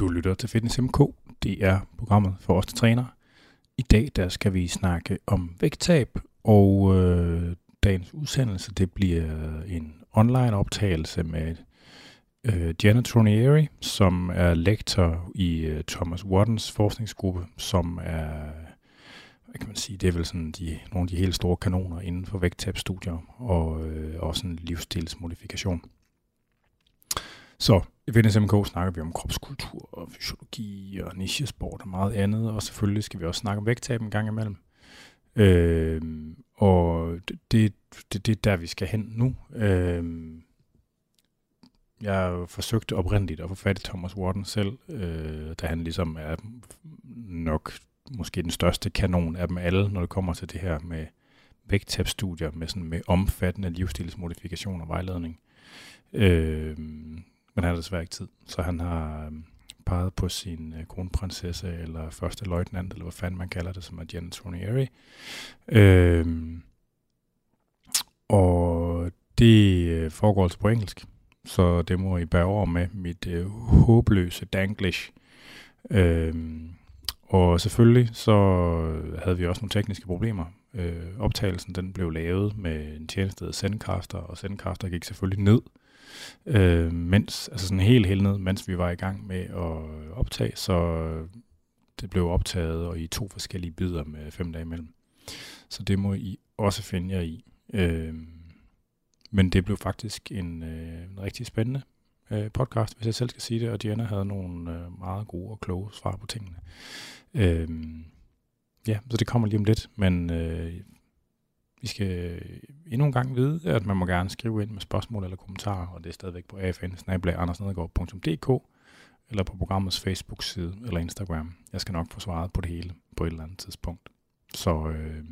Du lytter til Fitness MK. Det er programmet for os, der træner. I dag der skal vi snakke om vægttab, og øh, dagens udsendelse det bliver en online optagelse med øh, Jenna Tronieri, som er lektor i øh, Thomas Wattens forskningsgruppe, som er, hvad kan man sige, det er vel sådan de, nogle af de helt store kanoner inden for vægttabstudier og øh, også en livsstilsmodifikation. Så i Fitness MK snakker vi om kropskultur og fysiologi og nichesport og meget andet, og selvfølgelig skal vi også snakke om vægttab en gang imellem. Øh, og det, det, det, det er der, vi skal hen nu. Øh, jeg forsøgte oprindeligt at få fat i Thomas Warden selv, øh, da han ligesom er nok måske den største kanon af dem alle, når det kommer til det her med vægttabstudier med, sådan, med omfattende livsstilsmodifikation og vejledning. Øh, men han har desværre ikke tid, så han har øhm, peget på sin øh, kronprinsesse, eller første løjtnant, eller hvad fanden man kalder det, som er Janet Tronieri. Øhm, og det øh, foregår altså på engelsk, så det må I bære over med mit øh, håbløse danglish. Øhm, og selvfølgelig så øh, havde vi også nogle tekniske problemer. Øh, optagelsen den blev lavet med en tjeneste, der Sendcaster, og Sendcaster gik selvfølgelig ned øh, mens, altså sådan helt helt ned, mens vi var i gang med at optage, så det blev optaget og i to forskellige bidder med fem dage imellem. Så det må I også finde jer i. Øh, men det blev faktisk en, øh, en rigtig spændende øh, podcast, hvis jeg selv skal sige det, og Diana havde nogle øh, meget gode og kloge svar på tingene. Øh, ja, så det kommer lige om lidt, men øh, vi skal øh, endnu en gang vide, at man må gerne skrive ind med spørgsmål eller kommentarer, og det er stadigvæk på afn eller på programmets Facebook-side eller Instagram. Jeg skal nok få svaret på det hele på et eller andet tidspunkt. Så øh,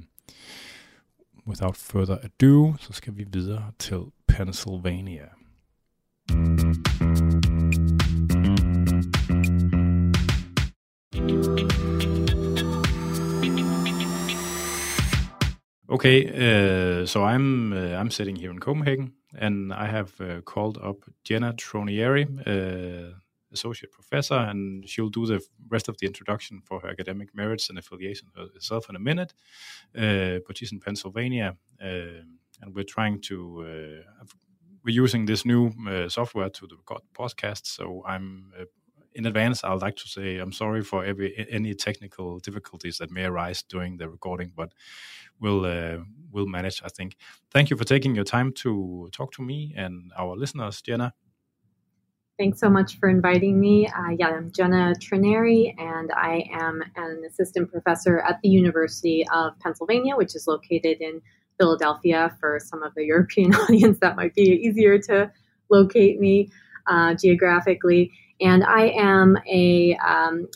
without further ado, så skal vi videre til Pennsylvania. Okay, uh, so I'm uh, I'm sitting here in Copenhagen, and I have uh, called up Jena Tronieri, uh, associate professor, and she'll do the rest of the introduction for her academic merits and affiliation herself in a minute. Uh, but she's in Pennsylvania, uh, and we're trying to we're using this new software to record podcast. So I'm in advance, I'd like to say I'm sorry for every any technical difficulties that may arise during the recording, but we'll uh, we'll manage. I think. Thank you for taking your time to talk to me and our listeners, Jena. Thanks so much for inviting me. Uh, yeah, I'm Jena Tronieri, and I am an assistant professor at the University of Pennsylvania, which is located in Philadelphia. For some of the European audience, that might be easier to locate me uh, geographically. And I am a, um,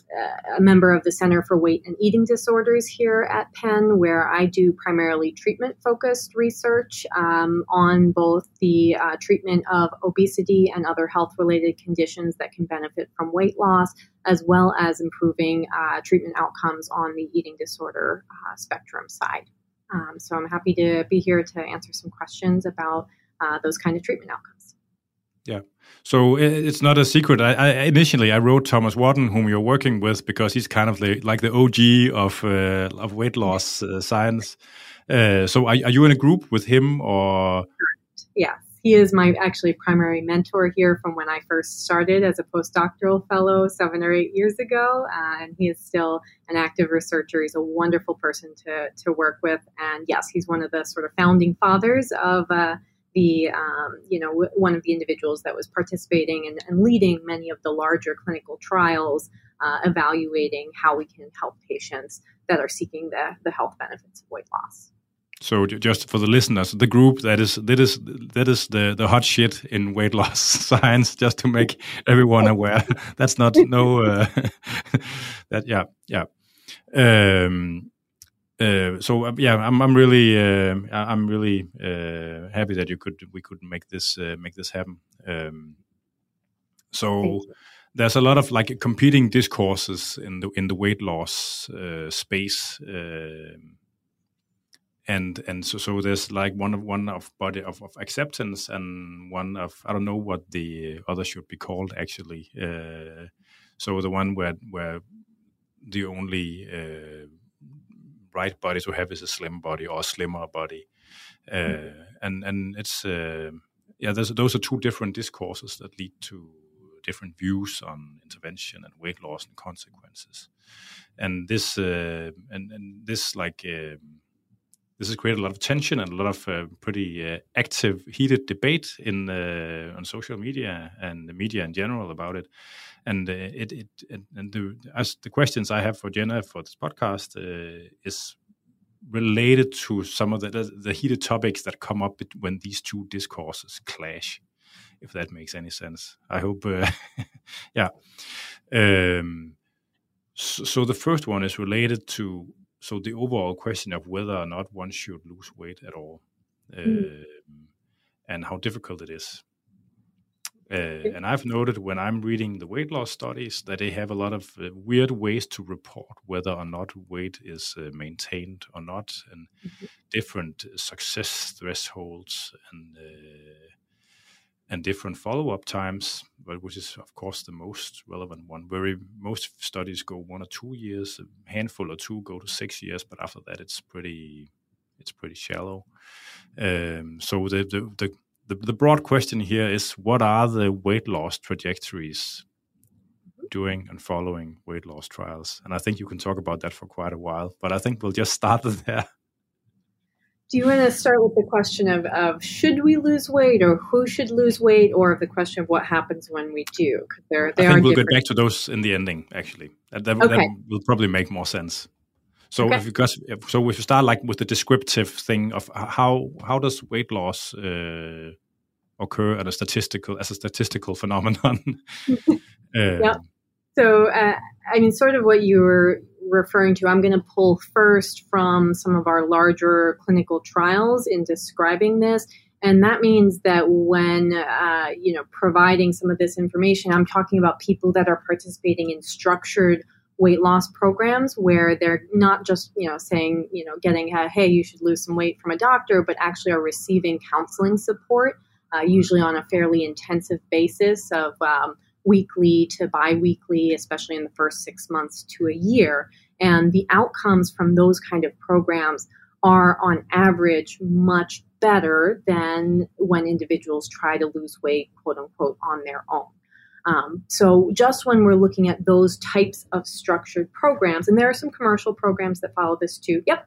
a member of the Center for Weight and Eating Disorders here at Penn, where I do primarily treatment focused research um, on both the uh, treatment of obesity and other health related conditions that can benefit from weight loss, as well as improving uh, treatment outcomes on the eating disorder uh, spectrum side. Um, so I'm happy to be here to answer some questions about uh, those kind of treatment outcomes. Yeah. So it's not a secret. I, I, initially I wrote Thomas Wadden, whom you're working with, because he's kind of the, like the OG of uh, of weight loss uh, science. Uh, so are, are, you in a group with him or? Yes, he is my actually primary mentor here from when I first started as a postdoctoral fellow seven or eight years ago, uh, and he is still an active researcher. He's a wonderful person to to work with, and yes, he's one of the sort of founding fathers of uh, the um, you know one of the individuals that was participating and, and, leading many of the larger clinical trials uh, evaluating how we can help patients that are seeking the, the health benefits of weight loss. So just for the listeners the group that is that is that is the the hot shit in weight loss science just to make everyone aware. That's not no uh, that yeah yeah. Um, uh, so uh, yeah, I'm, I'm really uh, I'm really uh, happy that you could we could make this uh, make this happen. Um, so there's a lot of like competing discourses in the in the weight loss uh, space, um, and and so so there's like one of one of body of, of acceptance and one of I don't know what the other should be called actually. So the one where where the only uh, right body to have is a slim body or a slimmer body, uh, mm. and and it's uh, yeah, those are two different discourses that lead to different views on intervention and weight loss and consequences. And this uh, and and this like um, this has created a lot of tension and a lot of uh, pretty uh, active, heated debate in uh, on social media and the media in general about it. And uh, it, it, and the as the questions I have for Jena for this podcast uh, is related to some of the, the, the heated topics that come up when these two discourses clash if that makes any sense. I hope, uh, yeah. Um, so, so, the first one is related to so the overall question of whether or not one should lose weight at all, mm. and how difficult it is. Uh, and I've noted when I'm reading the weight loss studies that they have a lot of uh, weird ways to report whether or not weight is uh, maintained or not, and mm-hmm. different success thresholds and uh, and different follow-up times, but which is of course the most relevant one. Where most studies go one or two years, a handful or two go to six years, but after that it's pretty it's pretty shallow. Um, so the, the the, the the broad question here is: What are the weight loss trajectories doing and following weight loss trials? And I think you can talk about that for quite a while, but I think we'll just start there do you want to start with the question of, of should we lose weight or who should lose weight or the question of what happens when we do because there they I think we'll different. get back to those in the ending actually that, that, okay. that will probably make more sense so okay. if you guys, so if you start like with the descriptive thing of how how does weight loss uh, occur at a statistical as a statistical phenomenon uh, yeah so uh, i mean sort of what you were referring to, I'm going to pull first from some of our larger clinical trials in describing this. And that means that when, uh, you know, providing some of this information, I'm talking about people that are participating in structured weight loss programs where they're not just, you know, saying, you know, getting, a, hey, you should lose some weight from a doctor, but actually are receiving counseling support, uh, usually on a fairly intensive basis of, um, weekly to biweekly, especially in the first six months to a year. And the outcomes from those kind of programs are on average much better than when individuals try to lose weight, quote unquote, on their own. Um, so just when we're looking at those types of structured programs, and there are some commercial programs that follow this too. Yep.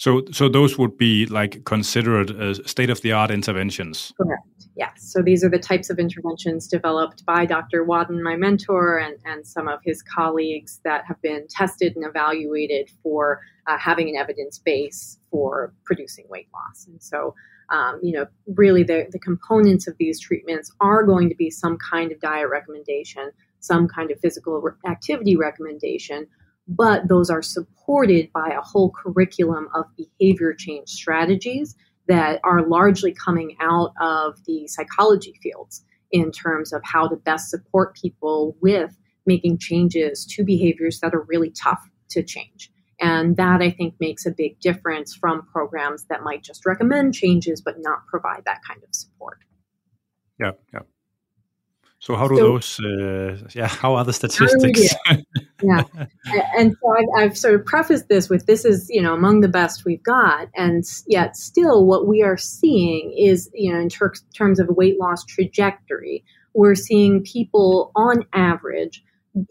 So, so those would be like considered state-of-the-art interventions. Correct. Yes. So these are the types of interventions developed by Dr. Wadden, my mentor, and, and some of his colleagues that have been tested and evaluated for uh, having an evidence base for producing weight loss. And so, um, you know, really the, the components of these treatments are going to be some kind of diet recommendation, some kind of physical activity recommendation, but those are supported by a whole curriculum of behavior change strategies that are largely coming out of the psychology fields in terms of how to best support people with making changes to behaviors that are really tough to change. And that I think makes a big difference from programs that might just recommend changes but not provide that kind of support. Yeah, yeah. So how do so, those? Uh, yeah, how are the statistics? yeah, and so I've, I've, sort of prefaced this with this is you know among the best we've got, and yet still what we are seeing is you know in ter- terms of weight loss trajectory, we're seeing people on average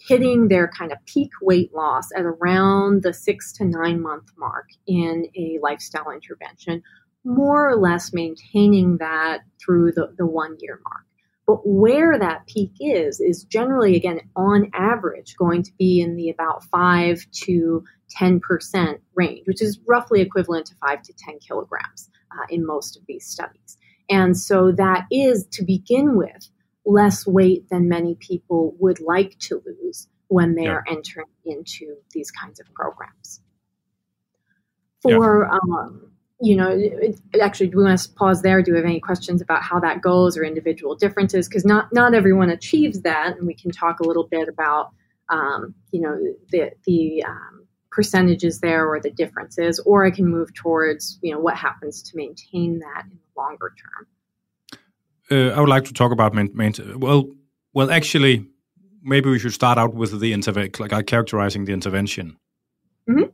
hitting their kind of peak weight loss at around the six to nine month mark in a lifestyle intervention, more or less maintaining that through the, the one year mark. But where that peak is, is generally, again, on average, going to be in the about 5 to 10% range, which is roughly equivalent to 5 to 10 kilograms uh, in most of these studies. And so that is, to begin with, less weight than many people would like to lose when they are entering into these kinds of programs. For um, you know, it, actually, do we want to pause there? Do we have any questions about how that goes or individual differences? Because not not everyone achieves that, and we can talk a little bit about, um, you know, the the um, percentages there or the differences, or I can move towards, you know, what happens to maintain that in the longer term. Uh, I would like to talk about main, main, well, well, actually, maybe we should start out with the intervention, like uh, characterizing the intervention. Mm-hmm.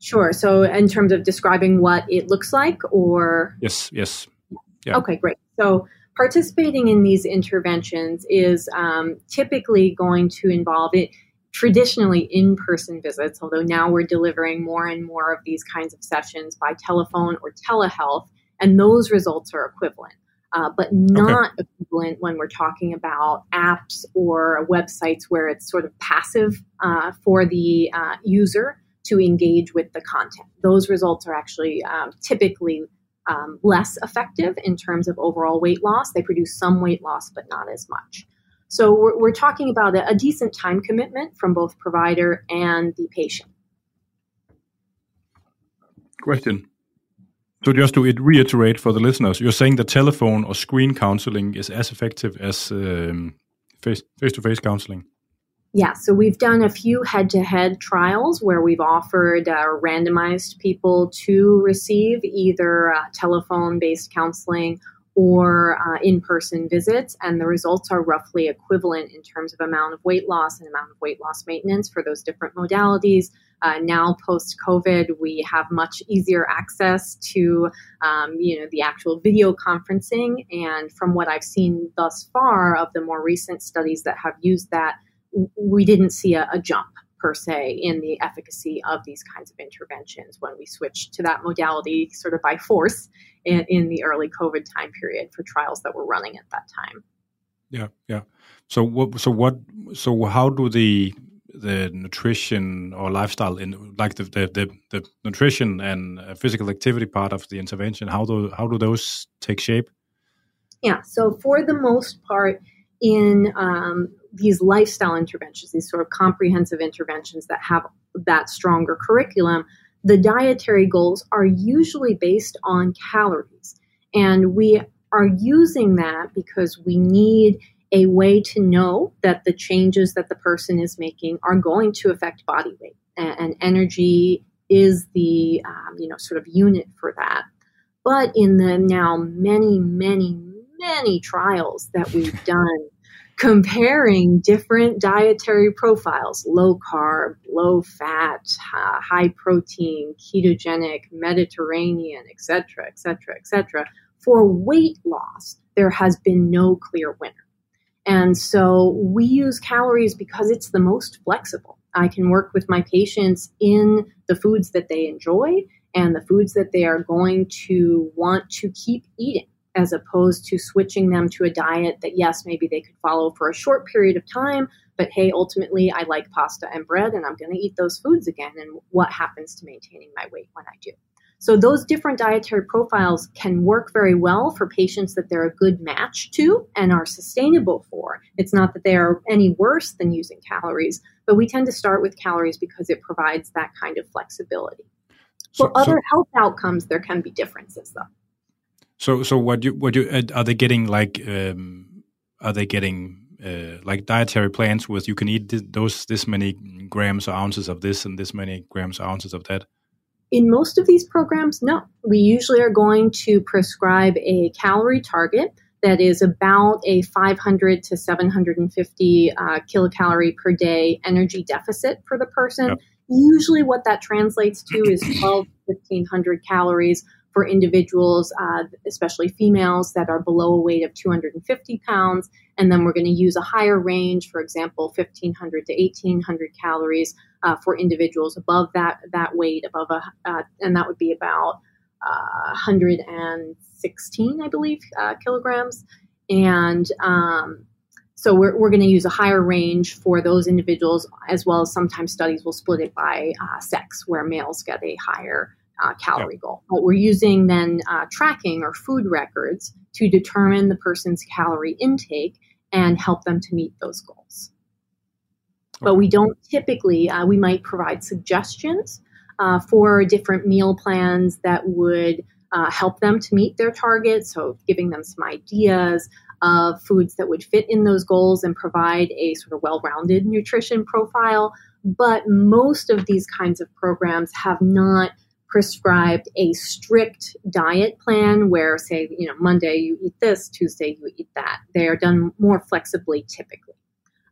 Sure. So, in terms of describing what it looks like, or yes, yes, yeah. Okay, great. So, participating in these interventions is um, typically going to involve it traditionally in-person visits although now we're delivering more and more of these kinds of sessions by telephone or telehealth and those results are equivalent uh, but not okay. equivalent when we're talking about apps or websites where it's sort of passive uh, for the uh, user to engage with the content. Those results are actually um, typically um, less effective in terms of overall weight loss. They produce some weight loss, but not as much. So we're, we're talking about a, a decent time commitment from both provider and the patient. Question. So just to reiterate for the listeners, you're saying that telephone or screen counseling is as effective as um, face to face counseling. Yeah, so we've done a few head to head trials where we've offered uh, randomized people to receive either uh, telephone based counseling or uh, in person visits, and the results are roughly equivalent in terms of amount of weight loss and amount of weight loss maintenance for those different modalities. Uh, now, post COVID, we have much easier access to, um, you know, the actual video conferencing. And from what I've seen thus far of the more recent studies that have used that, we didn't see a, a jump per se in the efficacy of these kinds of interventions when we switched to that modality sort of by force in, in the early COVID time period for trials that were running at that time. Yeah, yeah. So what? So what? So how do the the nutrition or lifestyle in like the the, the, the nutrition and uh, physical activity part of the intervention? How do how do those take shape? Yeah. So for the most part, in um, these lifestyle interventions, these sort of comprehensive interventions that have that stronger curriculum, the dietary goals are usually based on calories. And we are using that because we need a way to know that the changes that the person is making are going to affect body weight. And, energy is the um, you know sort of unit for that. But in the now many, many, many trials that we've done comparing different dietary profiles low carb, low fat, high protein, ketogenic, Mediterranean, etc., etc., etc. For weight loss, there has been no clear winner. And so we use calories because it's the most flexible. I can work with my patients in the foods that they enjoy and the foods that they are going to want to keep eating as opposed to switching them to a diet that, yes, maybe they could follow for a short period of time, but hey, ultimately, I like pasta and bread and I'm going to eat those foods again. And what happens to maintaining my weight when I do? So, those different dietary profiles can work very well for patients that they're a good match to and are sustainable for. It's not that they are any worse than using calories, but we tend to start with calories because it provides that kind of flexibility. For so, other so, health outcomes, there can be differences, though. So, so what you what you uh, are they getting like? Um, are they getting uh, like dietary plans with you can eat th those this many grams or ounces of this and this many grams or ounces of that? In most of these programs, no. We usually are going to prescribe a calorie target that is about a 500 to 750 uh, kilocalorie per day energy deficit for the person. Yep. Usually, what that translates to is 12 1500 calories for individuals, uh, especially females, that are below a weight of 250 pounds. And then we're going to use a higher range, for example, 1500 to 1800 calories uh, for individuals above that, that weight, above a, uh, and that would be about 116, uh, I believe, uh, kilograms. And um, so we're, we're going to use a higher range for those individuals, as well as sometimes studies will split it by uh, sex, where males get a higher uh, calorie goal. But we're using then uh, tracking or food records to determine the person's calorie intake and help them to meet those goals. Okay. But we don't typically, uh, we might provide suggestions uh, for different meal plans that would uh, help them to meet their targets. So, giving them some ideas of foods that would fit in those goals and provide a sort of well rounded nutrition profile. But most of these kinds of programs have not prescribed a strict diet plan where, say, you know, Monday you eat this, Tuesday you eat that. They are done more flexibly typically.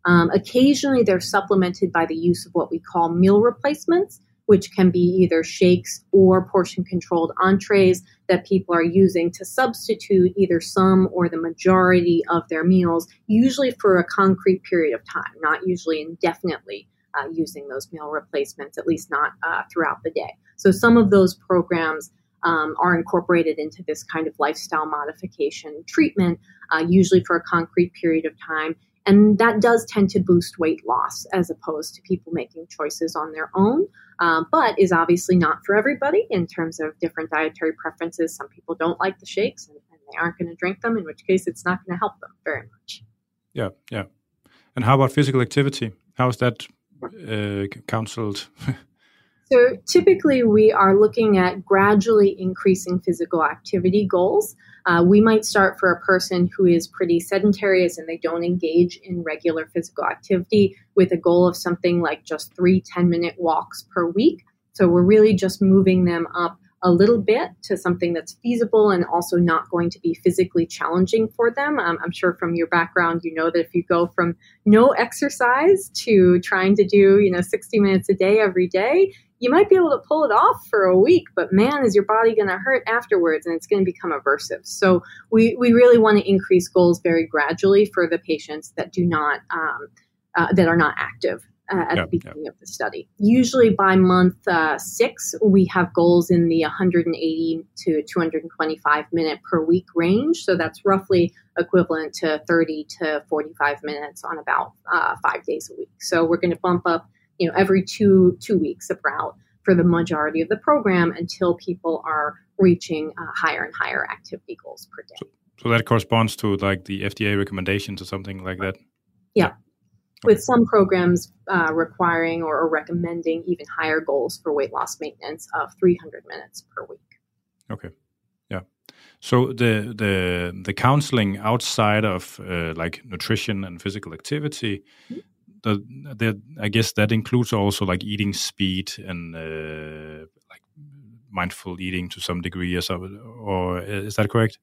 Um, occasionally, they're supplemented by the use of what we call meal replacements, which can be either shakes or portion controlled entrees that people are using to substitute either some or the majority of their meals, usually for a concrete period of time, not usually indefinitely. Uh, using those meal replacements, at least not uh, throughout the day. So, some of those programs um, are incorporated into this kind of lifestyle modification treatment, uh, usually for a concrete period of time. And that does tend to boost weight loss as opposed to people making choices on their own, uh, but is obviously not for everybody in terms of different dietary preferences. Some people don't like the shakes and, and they aren't going to drink them, in which case it's not going to help them very much. Yeah, yeah. And how about physical activity? How is that uh, counseled? So typically, we are looking at gradually increasing physical activity goals. Uh, we might start for a person who is pretty sedentary as and they don't engage in regular physical activity with a goal of something like just three 10 minute walks per week. So we're really just moving them up a little bit to something that's feasible and also not going to be physically challenging for them. Um, I'm sure from your background, you know that if you go from no exercise to trying to do, you know, 60 minutes a day every day, you might be able to pull it off for a week, but man, is your body going to hurt afterwards and it's going to become aversive. So we, we really want to increase goals very gradually for the patients that do not, um, uh, that are not active. Uh, at yep, the beginning yep. of the study. Usually by month uh, six, we have goals in the 180 to 225 minute per week range. So that's roughly equivalent to 30 to 45 minutes on about uh, five days a week. So we're going to bump up you know every two two weeks about for the majority of the program until people are reaching uh, higher and higher activity goals per day. So, so, that corresponds to like the FDA recommendations or something like that. Yeah. With some programs uh, requiring or, or recommending even higher goals for weight loss maintenance of 300 minutes per week. Okay. Yeah. So the the the counseling outside of uh, like nutrition and physical activity, mm-hmm the, the, I guess that includes also like eating speed and uh, like mindful eating to some degree, or or is that correct?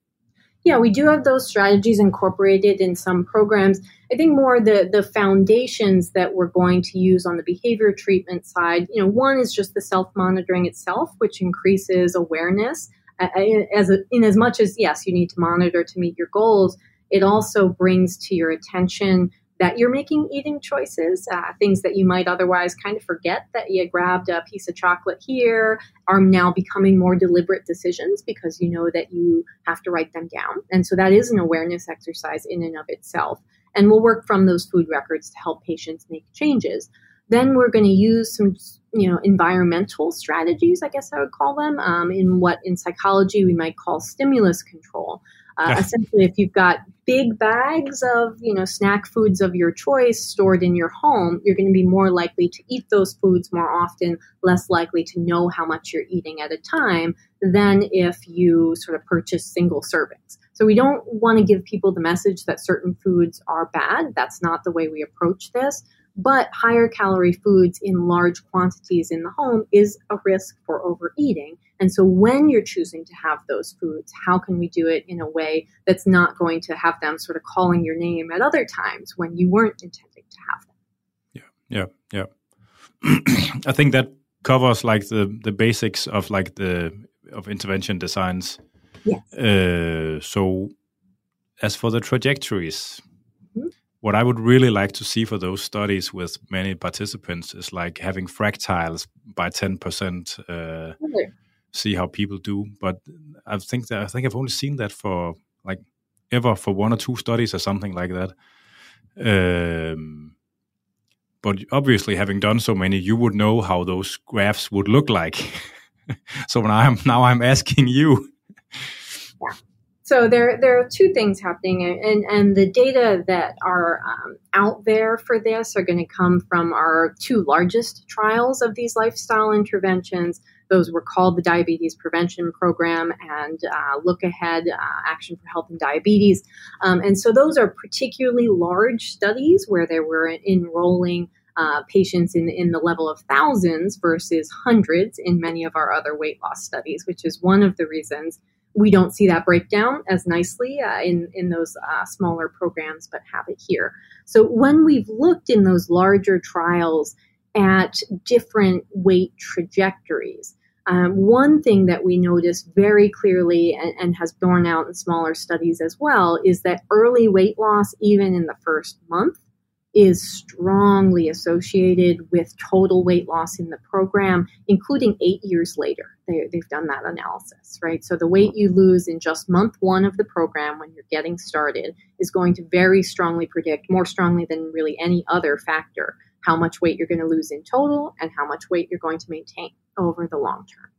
Yeah, we do have those strategies incorporated in some programs. I think more the the foundations that we're going to use on the behavior treatment side. You know, one is just the self monitoring itself, which increases awareness. As a, in as much as yes, you need to monitor to meet your goals, it also brings to your attention that you're making eating choices, uh, things that you might otherwise kind of forget that you grabbed a piece of chocolate here are now becoming more deliberate decisions because you know that you have to write them down. And so that is an awareness exercise in and of itself. And we'll work from those food records to help patients make changes. Then we're going to use some, you know, environmental strategies, I guess I would call them, um, in what in psychology we might call stimulus control. Uh, essentially, if you've got big bags of you know snack foods of your choice stored in your home, you're going to be more likely to eat those foods more often, less likely to know how much you're eating at a time than if you sort of purchase single servings. So we don't want to give people the message that certain foods are bad. That's not the way we approach this. But higher calorie foods in large quantities in the home is a risk for overeating. And so when you're choosing to have those foods, how can we do it in a way that's not going to have them sort of calling your name at other times when you weren't intending to have them? Yeah, yeah, yeah. I think that covers like the the basics of like the of intervention designs. Yes. Uh, so as for the trajectories, what I would really like to see for those studies with many participants is like having fractiles by 10%, uh, see how people do. But I think that I think I've only seen that for like ever for one or two studies or something like that. Um, but obviously, having done so many, you would know how those graphs would look like. so now I'm now I'm asking you. Yeah. So there, there are two things happening, and, and the data that are um, out there for this are going to come from our two largest trials of these lifestyle interventions. Those were called the Diabetes Prevention Program and uh, Look Ahead uh, Action for Health and Diabetes. Um, and so those are particularly large studies where they were enrolling uh, patients in, in the level of thousands versus hundreds in many of our other weight loss studies, which is one of the reasons we don't see that breakdown as nicely uh, in in those uh, smaller programs, but have it here. So when we've looked in those larger trials at different weight trajectories, um, one thing that we notice very clearly and, and, has borne out in smaller studies as well is that early weight loss, even in the first month, is strongly associated with total weight loss in the program, including eight years later. They, have done that analysis, right? So the weight you lose in just month one of the program when you're getting started is going to very strongly predict, more strongly than really any other factor, how much weight you're going to lose in total and how much weight you're going to maintain over the long term.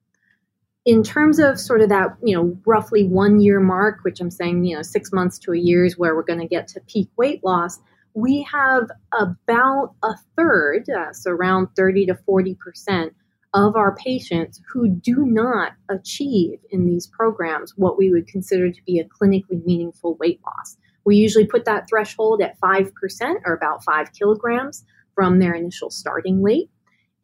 In terms of sort of that, you know, roughly one year mark, which I'm saying, you know, six months to a year is where we're going to get to peak weight loss, we have about a third, uh, so around 30 to 40 percent of our patients who do not achieve in these programs what we would consider to be a clinically meaningful weight loss. We usually put that threshold at 5% or about 5 kilograms from their initial starting weight.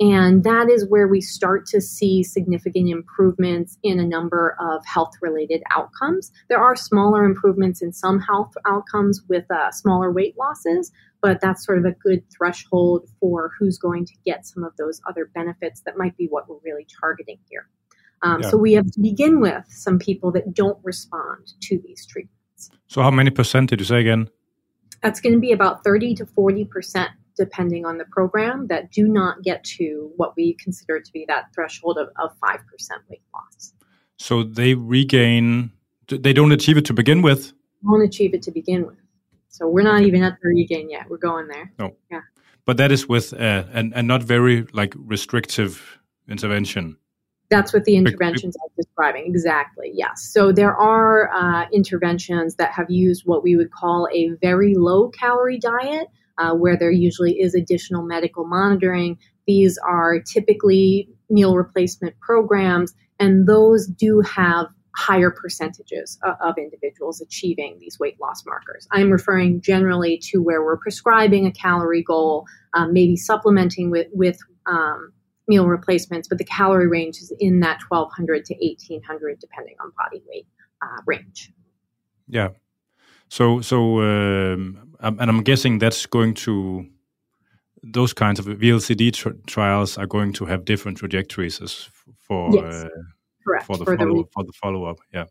And that is where we start to see significant improvements in a number of health related outcomes. There are smaller improvements in some health outcomes with uh, smaller weight losses, but that's sort of a good threshold for who's going to get some of those other benefits that might be what we're really targeting here. Um, yeah. So we have to begin with some people that don't respond to these treatments. So, how many percent did you say again? That's going to be about 30 to 40 percent depending on the program, that do not get to what we consider to be that threshold of, of 5% weight loss. So they regain, they don't achieve it to begin with? Won't achieve it to begin with. So we're not even at the regain yet. We're going there. No. Yeah. But that is with a, a, a not very like restrictive intervention. That's what the interventions I'm describing. Exactly. Yes. So there are uh, interventions that have used what we would call a very low calorie diet uh, where there usually is additional medical monitoring. These are typically meal replacement programs, and those do have higher percentages of, individuals achieving these weight loss markers. I'm referring generally to where we're prescribing a calorie goal, um, maybe supplementing with with um, meal replacements, but the calorie range is in that 1200 to 1800, depending on body weight uh, range. Yeah. So so um, and I'm guessing that's going to those kinds of VLCD tr trials are going to have different trajectories as for yes. uh, for the follow for the follow up. Yeah.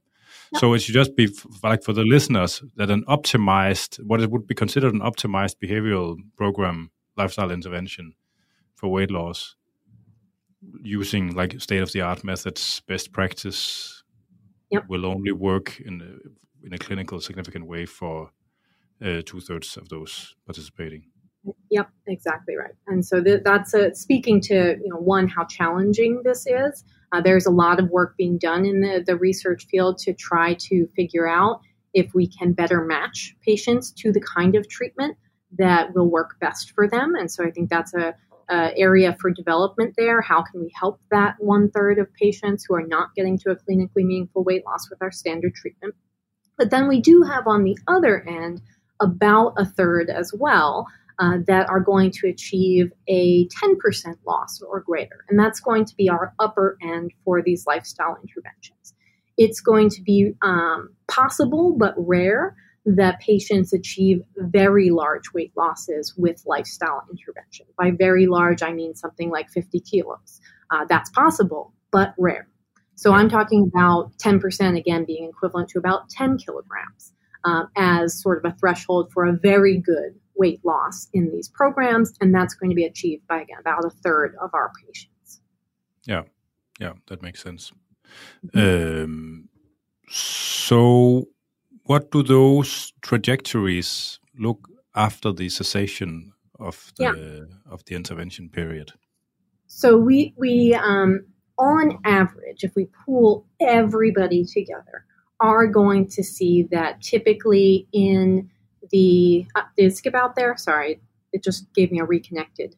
Yep. So it should just be like for the listeners that an optimized, what it would be considered an optimized behavioral program, lifestyle intervention for weight loss, using like state of the art methods, best practice, yep. will only work in a, in a clinical significant way for uh, two thirds of those participating. Yep, exactly right. And so th- that's speaking to you know one how challenging this is. Uh, there's a lot of work being done in the, the research field to try to figure out if we can better match patients to the kind of treatment that will work best for them. And so I think that's a, a area for development there. How can we help that one third of patients who are not getting to a clinically meaningful weight loss with our standard treatment? But then we do have on the other end about a third as well uh, that are going to achieve a 10% loss or greater. And that's going to be our upper end for these lifestyle interventions. It's going to be um, possible but rare that patients achieve very large weight losses with lifestyle intervention. By very large, I mean something like 50 kilos. Uh, that's possible, but rare. So I'm talking about 10% again being equivalent to about 10 kilograms um, as sort of a threshold for a very good weight loss in these programs, and that's going to be achieved by again about a third of our patients. Yeah, yeah, that makes sense. Mm-hmm. Um, so, what do those trajectories look after the cessation of the yeah. of the intervention period? So we we um, on average, if we pool everybody together, are going to see that typically in the uh, did skip out there? Sorry, it just gave me a reconnected.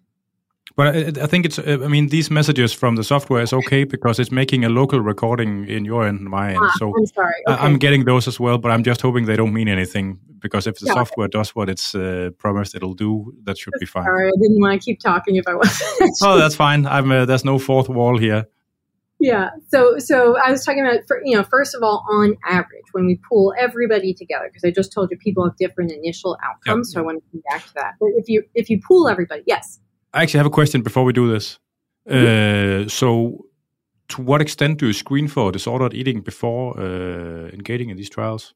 But I, I think it's. I mean, these messages from the software is okay because it's making a local recording in your end and my end. Ah, so I'm sorry. Okay. I'm getting those as well, but I'm just hoping they don't mean anything because if the software okay. does what it's uh, promised it'll do, that should be fine. Sorry, I didn't want to keep talking if I wasn't. oh, that's fine. I'm. Uh, there's no fourth wall here. Yeah. So, so I was talking about, for, you know, first of all, on average, when we pull everybody together, because I just told you people have different initial outcomes, yep. so I want to come back to that. But if you if you pool everybody, yes. I actually have a question before we do this. Mm-hmm. Uh, so, to what extent do you screen for disordered eating before uh, engaging in these trials?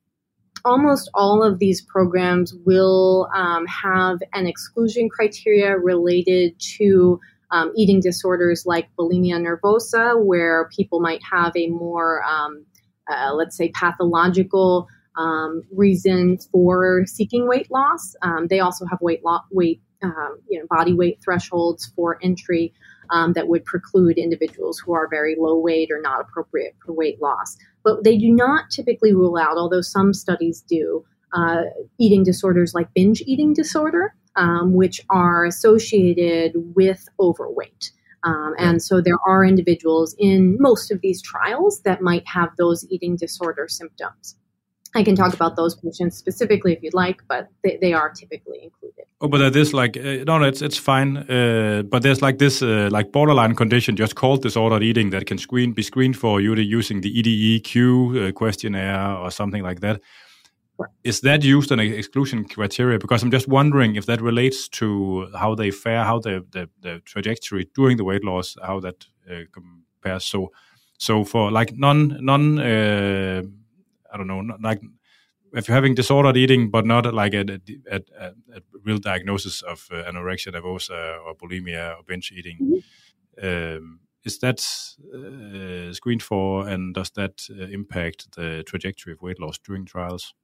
Almost all of these programs will um, have an exclusion criteria related to um, eating disorders like bulimia nervosa, where people might have a more, um, uh, let's say, pathological um, reason for seeking weight loss. Um, they also have weight lo- weight, um, you know, body weight thresholds for entry um, that would preclude individuals who are very low weight or not appropriate for weight loss. But they do not typically rule out, although some studies do, uh, eating disorders like binge eating disorder um, which are associated with overweight. Um, and so there are individuals in most of these trials that might have those eating disorder symptoms. I can talk about those patients specifically if you'd like, but they, they are typically included. Oh, but there's like uh, no, no, it's it's fine. Uh, but there's like this uh, like borderline condition just called disordered eating that can screen be screened for you using the EDEQ uh, questionnaire or something like that. Is that used an exclusion criteria? Because I'm just wondering if that relates to how they fare, how the the, the trajectory during the weight loss, how that uh, compares. So, so for like non non, uh, I don't know, like if you're having disordered eating, but not like a, a, a, a real diagnosis of uh, anorexia nervosa or bulimia or binge eating, mm-hmm. um, is that uh, screened for, and does that uh, impact the trajectory of weight loss during trials?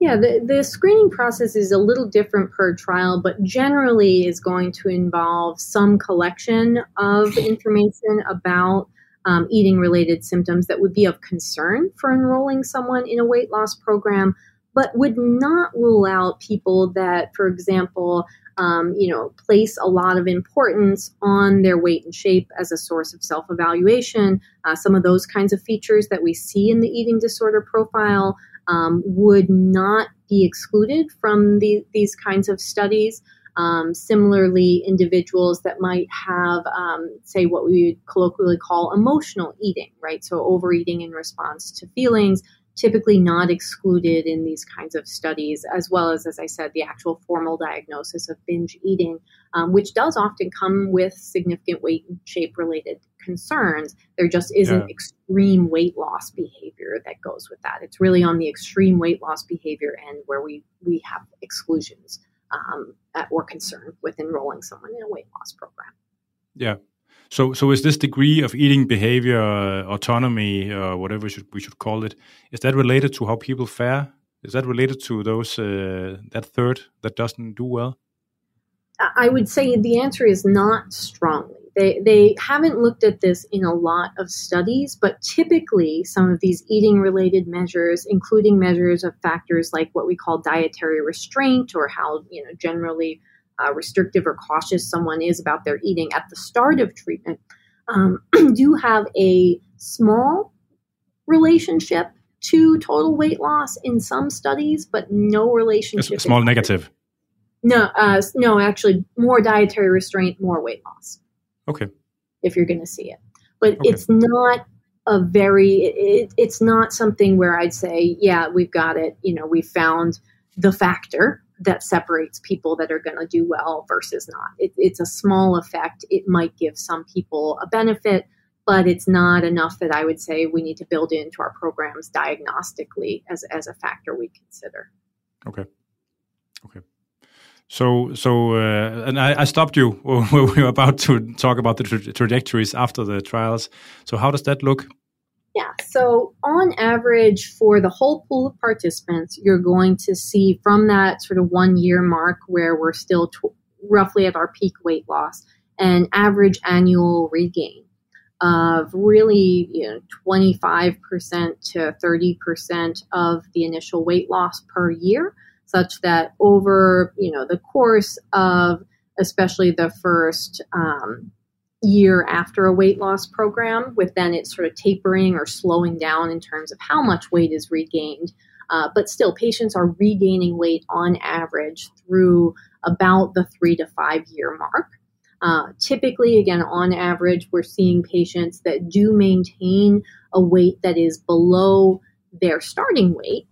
Yeah, the, the screening process is a little different per trial, but generally is going to involve some collection of information about um, eating related symptoms that would be of concern for enrolling someone in a weight loss program, but would not rule out people that, for example, um, you know, place a lot of importance on their weight and shape as a source of self evaluation. Uh, some of those kinds of features that we see in the eating disorder profile um, would not be excluded from the, these kinds of studies. Um, similarly, individuals that might have, um, say, what we would colloquially call emotional eating, right? So, overeating in response to feelings, typically not excluded in these kinds of studies, as well as, as I said, the actual formal diagnosis of binge eating, um, which does often come with significant weight and shape related concerns. There just isn't yeah. extreme weight loss behavior that goes with that. It's really on the extreme weight loss behavior end where we, we have exclusions um, or concern with enrolling someone in a weight loss program. Yeah. So, so is this degree of eating behavior uh, autonomy, uh, whatever we should, we should call it, is that related to how people fare? Is that related to those uh, that third that doesn't do well? I would say the answer is not strongly. They, they haven't looked at this in a lot of studies, but typically some of these eating related measures, including measures of factors like what we call dietary restraint or how, you know, generally uh, restrictive or cautious someone is about their eating at the start of treatment, um, do have a small relationship to total weight loss in some studies, but no relationship. A small negative. No, uh, no, actually, more dietary restraint, more weight loss. Okay. If you're going to see it, but okay. it's not a very. It, it's not something where I'd say, yeah, we've got it. You know, we found the factor that separates people that are going to do well versus not. It, it's a small effect. It might give some people a benefit, but it's not enough that I would say we need to build into our programs diagnostically as, as a factor we consider. Okay. Okay. So, so, uh, and I, I, stopped you when we were about to talk about the tra- trajectories after the trials. So, how does that look? Yeah. So, on average, for the whole pool of participants, you're going to see from that sort of one year mark where we're still roughly at our peak weight loss, an average annual regain of really you know 25% to 30% of the initial weight loss per year such that over you know the course of especially the first um, year after a weight loss program, with then it sort of tapering or slowing down in terms of how much weight is regained. Uh, but still, patients are regaining weight on average through about the three to five year mark. Uh, typically, again, on average, we're seeing patients that do maintain a weight that is below their starting weight,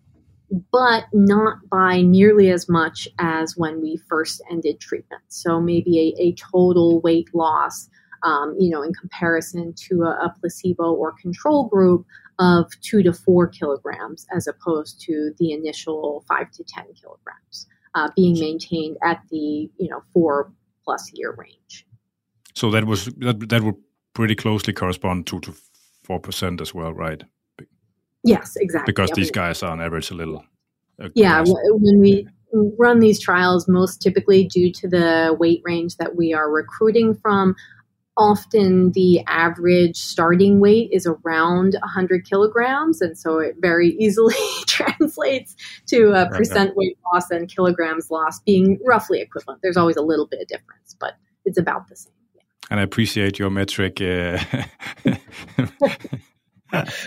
but not by nearly as much as when we first ended treatment. So maybe a, a total weight loss, um, you know, in comparison to a, a placebo or control group of two to four kilograms as opposed to the initial five to 10 kilograms uh, being maintained at the, you know, four plus year range. So that was that, that would pretty closely correspond to to four percent as well, right? Yes, exactly. Because these guys are on average a little. Uh, yeah, when we run these trials, most typically due to the weight range that we are recruiting from, often the average starting weight is around 100 kilograms and so it very easily translates to a percent weight loss and kilograms lost being roughly equivalent. There's always a little bit of difference but it's about the same. Yeah. and i appreciate your metric uh...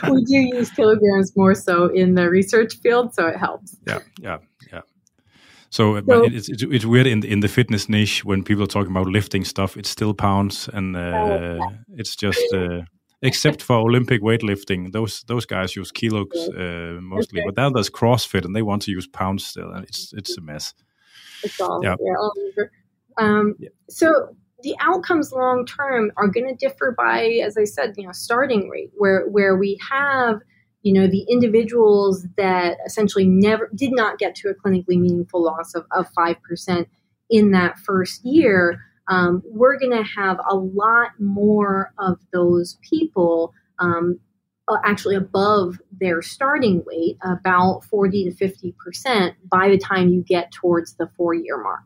we do use kilograms more so in the research field so it helps. Yeah yeah so, so it's, it's, it's weird in the, in the fitness niche when people are talking about lifting stuff. It's still pounds, and uh, oh, it's just uh, except for Olympic weightlifting, those those guys use kilos uh, mostly. Okay. But now there's CrossFit, and they want to use pounds still, and it's it's a mess. It's all yeah. Um, yeah. So the outcomes long term are going to differ by, as I said, you know, starting rate, where where we have you know, the individuals that essentially never did not get to a clinically meaningful loss of, of 5% in that first year, um, we're going to have a lot more of those people um, actually above their starting weight, about 40 to 50% by the time you get towards the four year mark,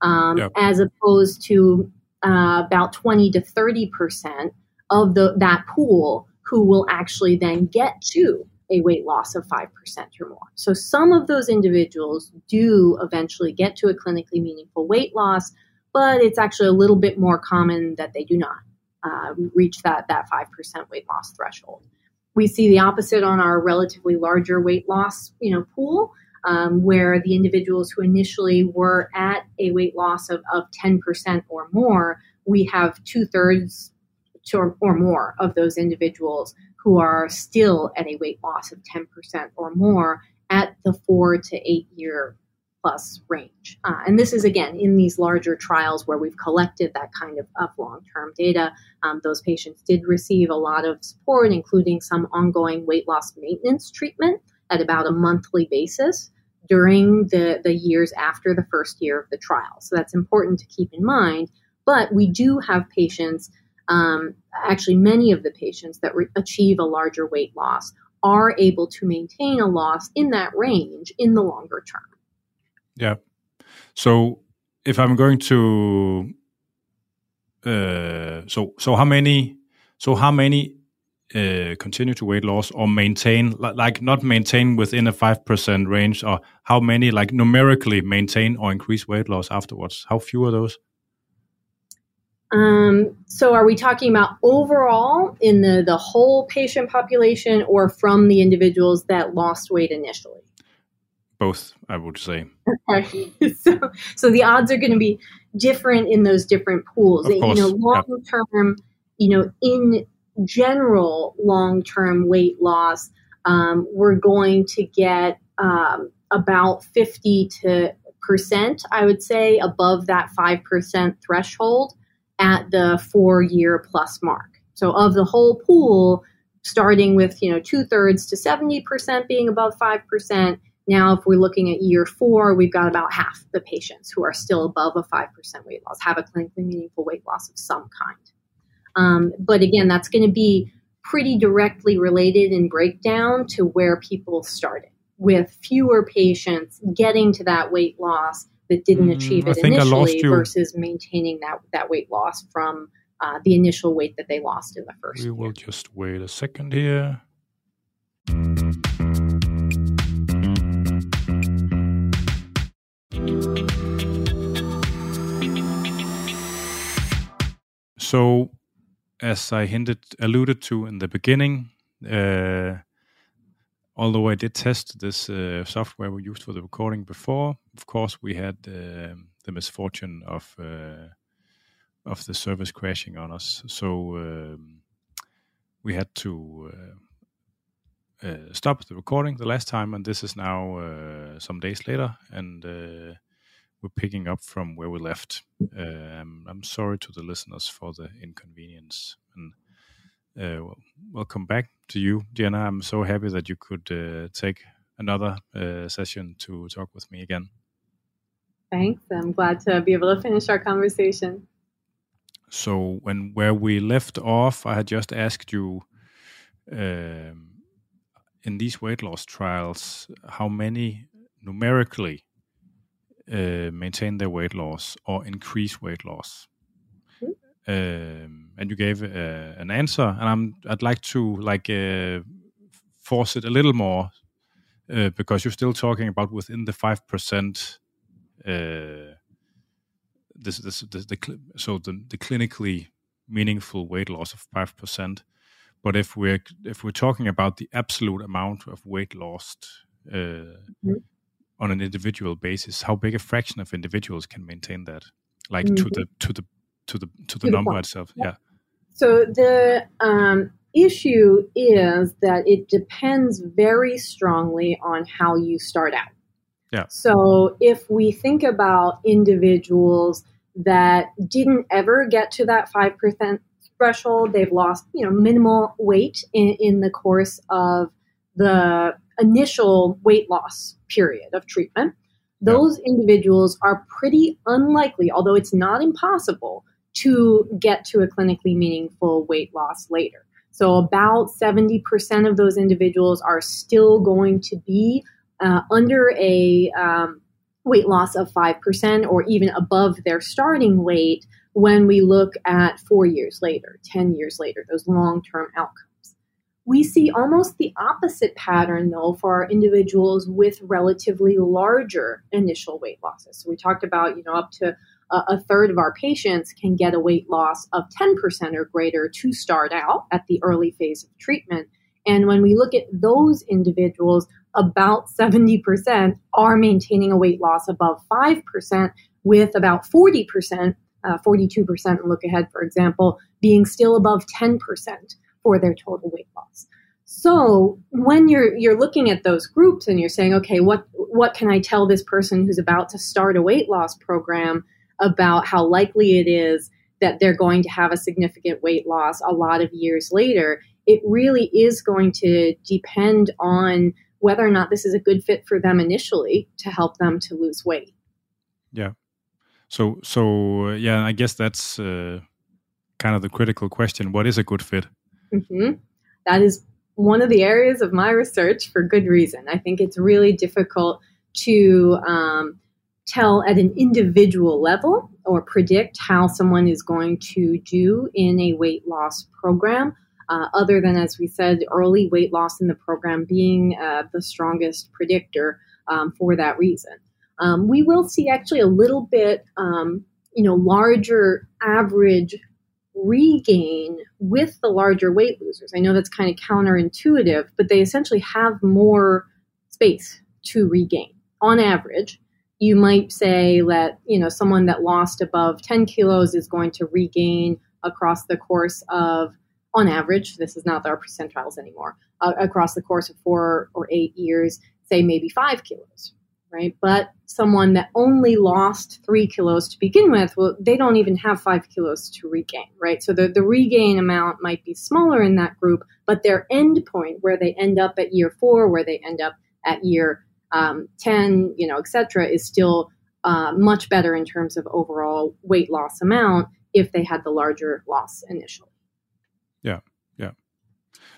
um, yep. as opposed to uh, about 20 to 30% of the, that pool who will actually then get to a weight loss of 5% or more. So some of those individuals do eventually get to a clinically meaningful weight loss, but it's actually a little bit more common that they do not uh, reach that, that 5% weight loss threshold. We see the opposite on our relatively larger weight loss you know, pool, um, where the individuals who initially were at a weight loss of, of 10% or more, we have two thirds or, or more of those individuals who are still at a weight loss of 10% or more at the four to eight year plus range. Uh, and this is again in these larger trials where we've collected that kind of, long term data. Um, those patients did receive a lot of support, including some ongoing weight loss maintenance treatment at about a monthly basis during the, the years after the first year of the trial. So that's important to keep in mind. But we do have patients um, actually many of the patients that re- achieve a larger weight loss are able to maintain a loss in that range in the longer term. Yeah. So if I'm going to, uh, so so how many, so how many uh, continue to weight loss or maintain, like not maintain within a five percent range, or how many like numerically maintain or increase weight loss afterwards? How few are those? Um, so are we talking about overall in the, the whole patient population or from the individuals that lost weight initially? Both, I would say. Okay. so, so the odds are going to be different in those different pools. Of course. You know, long term, you know, in general, long term weight loss, um, we're going to get um, about 50 to percent, I would say, above that 5% threshold at the four year plus mark. So of the whole pool, starting with you know two thirds to seventy percent being above five percent. Now, if we're looking at year four, we've got about half the patients who are still above a five percent weight loss, have a clinically meaningful weight loss of some kind. Um, but again, that's going to be pretty directly related in breakdown to where people started, with fewer patients getting to that weight loss that didn't mm, achieve it initially versus maintaining that, that weight loss from uh, the initial weight that they lost in the first We year. will just wait a second here. So, as I hinted, alluded to in the beginning, uh, although I did test this uh, software we used for the recording before, of course, we had uh, the misfortune of uh, of the service crashing on us. So um, we had to uh, uh, stop the recording the last time, and this is now uh, some days later, and uh, we're picking up from where we left. Um, I'm sorry to the listeners for the inconvenience, and uh, well, welcome back to you, Jena. I'm so happy that you could uh, take another session to talk with me again. Thanks. I'm glad to be able to finish our conversation. So when where we left off, I had just asked you um, in these weight loss trials how many numerically uh, maintain their weight loss or increase weight loss. Mm-hmm. Um, and you gave uh, an answer, and I'm I'd like to like uh, force it a little more uh, because you're still talking about within the five percent uh, this, this, this, the, so the, the clinically meaningful weight loss of five percent. But if we're if we're talking about the absolute amount of weight lost uh, mm-hmm. on an individual basis, how big a fraction of individuals can maintain that, like mm-hmm. to the to the to the to the number itself? Yeah. yeah. So the um, issue is that it depends very strongly on how you start out. Yeah. So if we think about individuals that didn't ever get to that 5% threshold, they've lost, you know, minimal weight in, in the course of the initial weight loss period of treatment. Those yeah. individuals are pretty unlikely, although it's not impossible, to get to a clinically meaningful weight loss later. So, about 70% of those individuals are still going to be uh, under a um, weight loss of 5% or even above their starting weight when we look at four years later, 10 years later, those long term outcomes. We see almost the opposite pattern, though, for our individuals with relatively larger initial weight losses. So we talked about, you know, up to a, a third of our patients can get a weight loss of 10% or greater to start out at the early phase of treatment. And when we look at those individuals, about 70% are maintaining a weight loss above 5%, with about 40%, uh, 42% in Look Ahead, for example, being still above 10% for their total weight loss. So when you're you're looking at those groups and you're saying, okay, what what can I tell this person who's about to start a weight loss program about how likely it is that they're going to have a significant weight loss a lot of years later? It really is going to depend on whether or not this is a good fit for them initially to help them to lose weight. Yeah. So so uh, yeah, I guess that's uh, kind of the critical question. What is a good fit? Mm-hmm. That is one of the areas of my research for good reason. I think it's really difficult to um, tell at an individual level or predict how someone is going to do in a weight loss program uh, other than, as we said, early weight loss in the program being uh, the strongest predictor um, for that reason. Um, we will see actually a little bit, um, you know, larger average regain with the larger weight losers. I know that's kind of counterintuitive, but they essentially have more space to regain. On average, you might say that, you know, someone that lost above 10 kilos is going to regain across the course of on average, this is not our percentiles anymore, uh, across the course of four or eight years, say maybe five kilos, right? But someone that only lost three kilos to begin with, well, they don't even have five kilos to regain, right? So the, the regain amount might be smaller in that group, but their end point, where they end up at year four, where they end up at year um, 10, you know, et cetera, is still uh, much better in terms of overall weight loss amount if they had the larger loss initially. Yeah, yeah.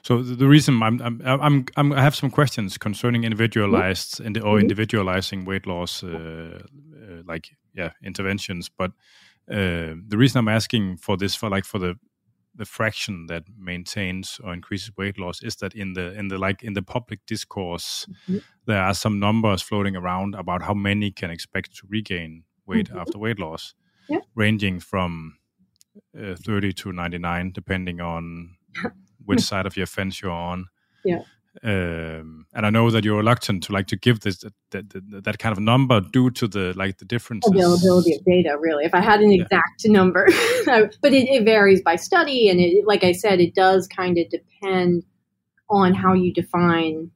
So the, reason I'm, I'm, I'm, I'm, i have some questions concerning individualized mm-hmm. or individualizing weight loss, uh, uh, like yeah, interventions. But uh, the reason I'm asking for this, for like for the the fraction that maintains or increases weight loss is that in the in the like in the public discourse mm-hmm. there are some numbers floating around about how many can expect to regain weight mm-hmm. after weight loss yeah. ranging from uh, 30 to 99 depending on which side of your fence you're on yeah Um, and I know that you're reluctant to like to give this that, that, that kind of number due to the like the differences availability of data. Really, if I had an exact yeah. number, but it, it, varies by study, and it, like I said, it does kind of depend on how you define,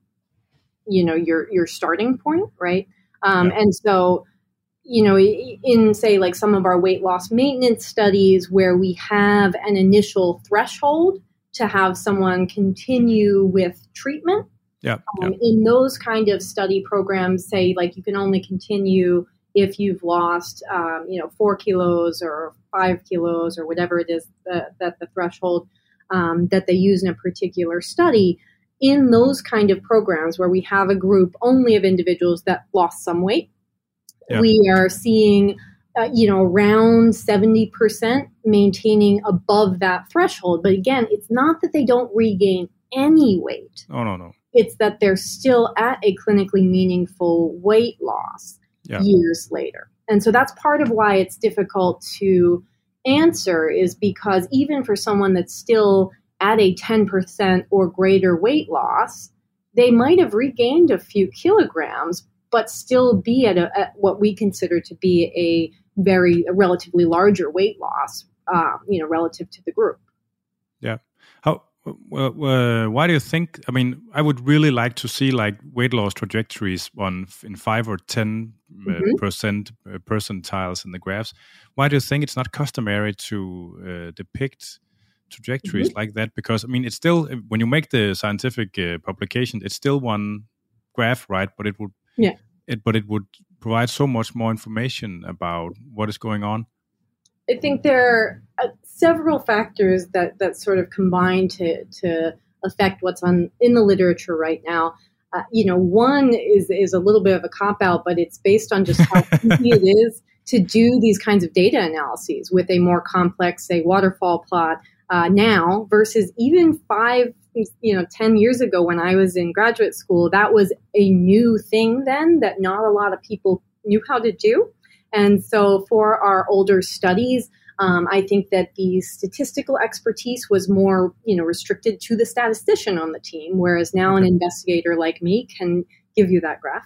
you know, your your starting point, right? Um, yeah. And so, you know, in say like some of our weight loss maintenance studies where we have an initial threshold to have someone continue with treatment. Yeah, um, In those kind of study programs, say like you can only continue if you've lost, um, you know, four kilos or five kilos or whatever it is that, that the threshold um, that they use in a particular study. In those kind of programs where we have a group only of individuals that lost some weight, yeah. we are seeing uh, you know, around 70% maintaining above that threshold. But again, it's not that they don't regain any weight. Oh, no, no. It's that they're still at a clinically meaningful weight loss yeah. years later. And so that's part of why it's difficult to answer is because even for someone that's still at a 10% or greater weight loss, they might have regained a few kilograms, but still be at, a, at what we consider to be a very a relatively larger weight loss, uh, you know, relative to the group. Yeah. How? Uh, why do you think? I mean, I would really like to see like weight loss trajectories on in five or ten uh, mm-hmm. percent uh, percentiles in the graphs. Why do you think it's not customary to uh, depict trajectories mm-hmm. like that? Because I mean, it's still when you make the scientific uh, publication, it's still one graph, right? But it would yeah. It, but it would provide so much more information about what is going on? I think there are uh, several factors that, that sort of combine to, to affect what's on in the literature right now. Uh, you know, one is is a little bit of a cop out, but it's based on just how easy it is to do these kinds of data analyses with a more complex, say, waterfall plot uh, now versus even five, you know, 10 years ago when I was in graduate school, that was a new thing then that not a lot of people knew how to do. And so for our older studies, um, I think that the statistical expertise was more, you know, restricted to the statistician on the team, whereas now an investigator like me can give you that graph.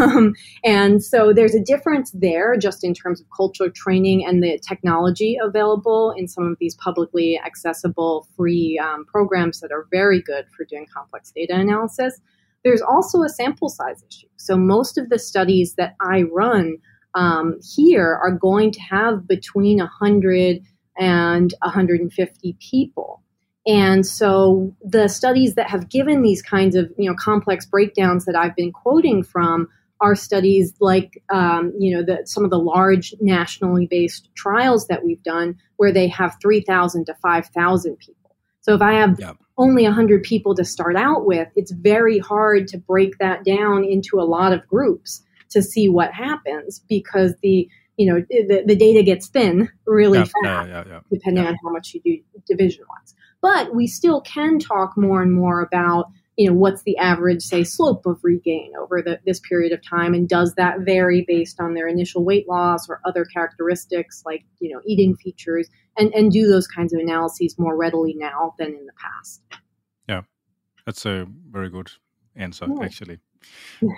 Um, and so there's a difference there just in terms of cultural training and the technology available in some of these publicly accessible free um, programs that are very good for doing complex data analysis. There's also a sample size issue. So most of the studies that I run um, here are going to have between 100 and 150 people. And so the studies that have given these kinds of you know complex breakdowns that I've been quoting from are studies like um, you know the, some of the large nationally based trials that we've done where they have 3,000 to 5,000 people. So if I have yep. only 100 people to start out with, it's very hard to break that down into a lot of groups to see what happens because the you know the, the data gets thin really fast yeah, yeah, depending on how much you do division wise but we still can talk more and more about you know what's the average say slope of regain over the, this period of time and does that vary based on their initial weight loss or other characteristics like you know eating features? And and do those kinds of analyses more readily now than in the past. Yeah. That's a very good answer yeah. actually.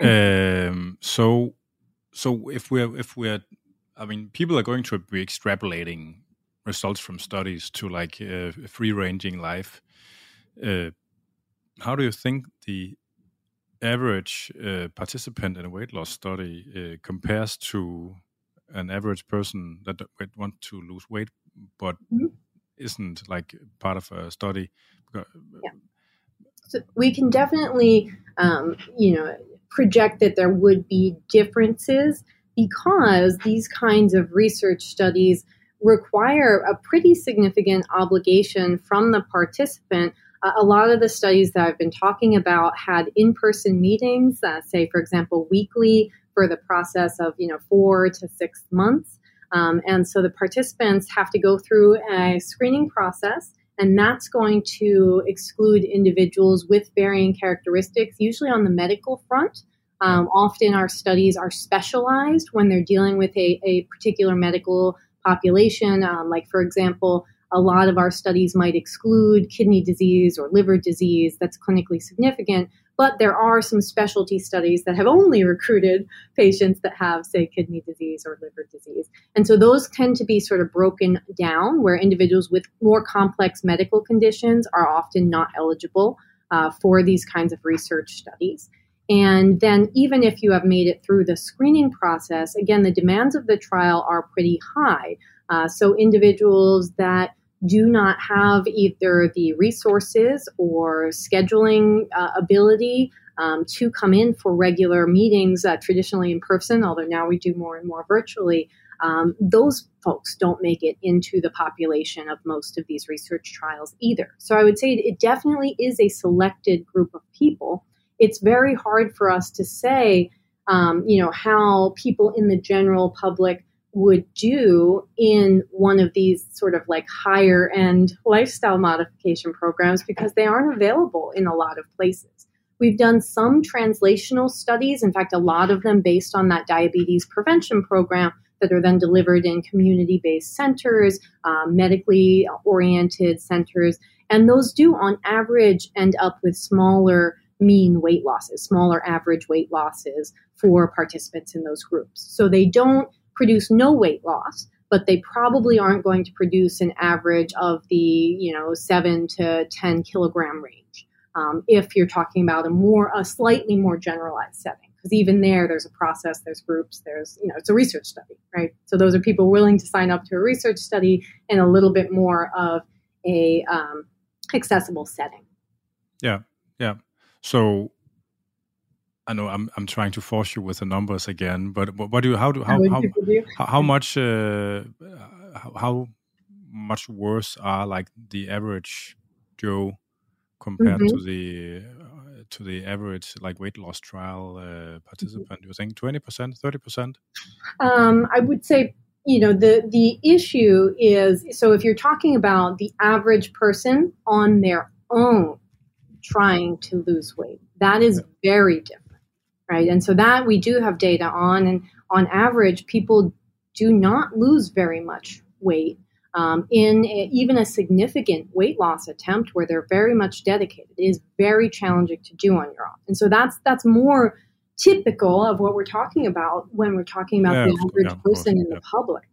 Um, so so if we're if we're i mean people are going to be extrapolating results from studies to like uh, free ranging life. Uh, how do you think the average uh, participant in a weight loss study uh, compares to an average person that would want to lose weight but mm -hmm. isn't like part of a study? Yeah. So we can definitely, um, you know, project that there would be differences because these kinds of research studies require a pretty significant obligation from the participant. Uh, a lot of the studies that I've been talking about had in person meetings, uh, say, for example, weekly for the process of you know four to six months. Um, and so the participants have to go through a screening process, and that's going to exclude individuals with varying characteristics, usually on the medical front. Um, often our studies are specialized when they're dealing with a, a particular medical population. Um, like, for example, a lot of our studies might exclude kidney disease or liver disease that's clinically significant, But there are some specialty studies that have only recruited patients that have, say, kidney disease or liver disease. And so those tend to be sort of broken down where individuals with more complex medical conditions are often not eligible uh, for these kinds of research studies. And then, even if you have made it through the screening process, again, the demands of the trial are pretty high. Uh, so, individuals that do not have either the resources or scheduling uh, ability um, to come in for regular meetings, uh, traditionally in person, although now we do more and more virtually, um, those folks don't make it into the population of most of these research trials either. So I would say it definitely is a selected group of people. It's very hard for us to say, um, you know, how people in the general public would do in one of these sort of like higher end lifestyle modification programs because they aren't available in a lot of places. We've done some translational studies, in fact, a lot of them based on that diabetes prevention program that are then delivered in community based centers, um, medically oriented centers. And those do, on average, end up with smaller mean weight losses, smaller average weight losses for participants in those groups. So they don't produce no weight loss, but they probably aren't going to produce an average of the, you know, seven to 10 kilogram range. Um, if you're talking about a more, a slightly more generalized setting, because even there, there's a process, there's groups, there's, you know, it's a research study, right? So those are people willing to sign up to a research study in a little bit more of a um, accessible setting. Yeah, yeah. So I know I'm I'm trying to force you with the numbers again, but what do you how do how how, how, how much uh, how much worse are like the average Joe compared mm -hmm. to the uh, to the average like weight loss trial uh, participant? Mm -hmm. Do you think twenty percent, thirty percent? Um, I would say you know the the issue is so if you're talking about the average person on their own trying to lose weight, that is very different right? And so that we do have data on, and on average, people do not lose very much weight um, in a, even a significant weight loss attempt where they're very much dedicated. It is very challenging to do on your own, and so that's that's more typical of what we're talking about when we're talking about yeah, the average yeah, person course, in yeah. the public.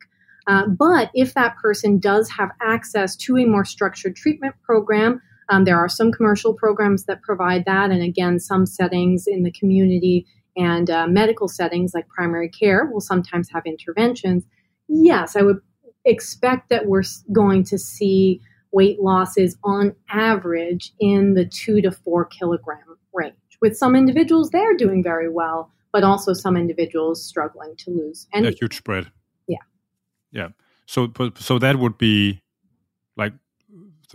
Uh, but if that person does have access to a more structured treatment program, um, there are some commercial programs that provide that, and again, some settings in the community and uh, medical settings like primary care will sometimes have interventions. Yes, I would expect that we're going to see weight losses on average in the two to four kilogram range. With some individuals, they're doing very well, but also some individuals struggling to lose. And a huge spread. Yeah. Yeah. So, so that would be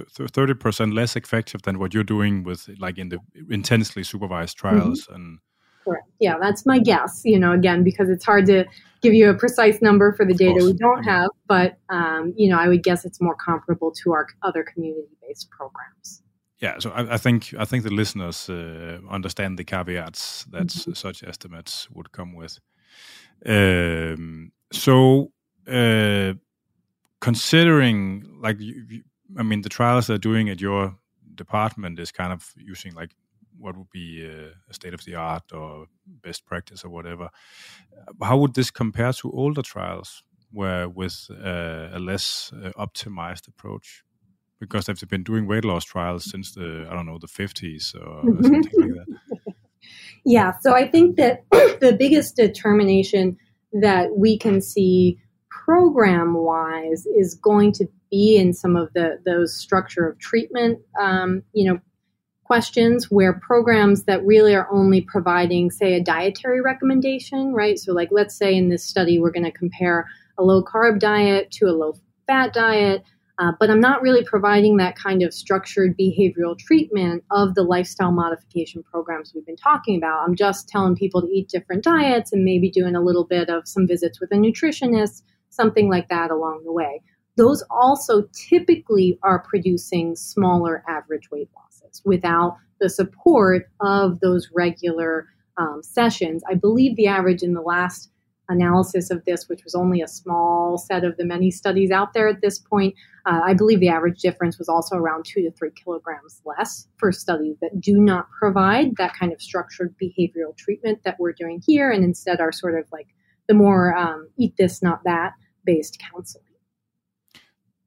30% less effective than what you're doing with like in the intensely supervised trials mm-hmm. and correct. Yeah that's my guess you know again because it's hard to give you a precise number for the data we don't have but um, you know i would guess it's more comparable to our other community-based programs. Yeah so i, I think i think the listeners uh, understand the caveats that mm-hmm. such estimates would come with. Um, so uh, considering like you, I mean, the trials they're doing at your department is kind of using like what would be uh, a state of the art or best practice or whatever. How would this compare to older trials where with uh, a less uh, optimized approach? Because they've been doing weight loss trials since the I don't know the fifties or something like that. Yeah, so I think that the biggest determination that we can see program wise is going to be in some of the those structure of treatment um, you know questions where programs that really are only providing say a dietary recommendation right? So like let's say in this study we're going to compare a low carb diet to a low fat diet uh, but i'm not really providing that kind of structured behavioral treatment of the lifestyle modification programs we've been talking about. I'm just telling people to eat different diets and maybe doing a little bit of some visits with a nutritionist something like that along the way. Those also typically are producing smaller average weight losses without the support of those regular um, sessions. I believe the average in the last analysis of this, which was only a small set of the many studies out there at this point, uh, I believe the average difference was also around two to three kilograms less for studies that do not provide that kind of structured behavioral treatment that we're doing here, and instead are sort of like the more um, eat this, not that based counseling.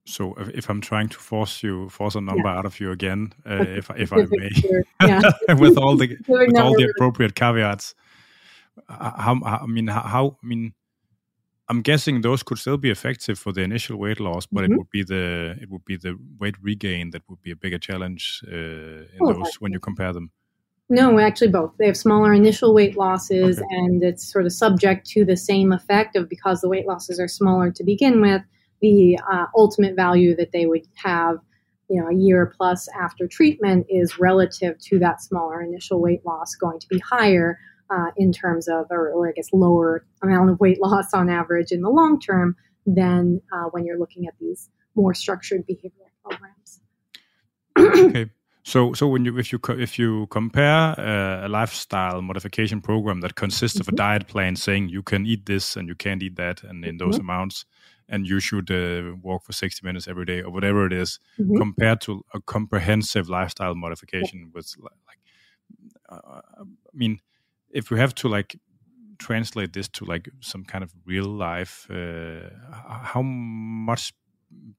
So if I'm trying to force you force a number yeah. out of you again, uh, if if I may, with all the with all the appropriate caveats, how, I mean how I mean I'm guessing those could still be effective for the initial weight loss, but mm-hmm. it would be the it would be the weight regain that would be a bigger challenge uh, in oh, those when you compare them. No, actually both. They have smaller initial weight losses, okay. and it's sort of subject to the same effect of because the weight losses are smaller to begin with the uh, ultimate value that they would have you know a year plus after treatment is relative to that smaller initial weight loss going to be higher uh, in terms of or, or, i guess lower amount of weight loss on average in the long term than uh, when you're looking at these more structured behavioral programs okay so, so when you if you if you compare uh, a lifestyle modification program that consists mm-hmm. of a mm-hmm. diet plan saying you can eat this and you can't eat that and in those mm-hmm. amounts, and you should uh, walk for 60 minutes every day or whatever it is, mm-hmm. compared to a comprehensive lifestyle modification with like uh, i mean if we have to like translate this to like some kind of real life uh, how much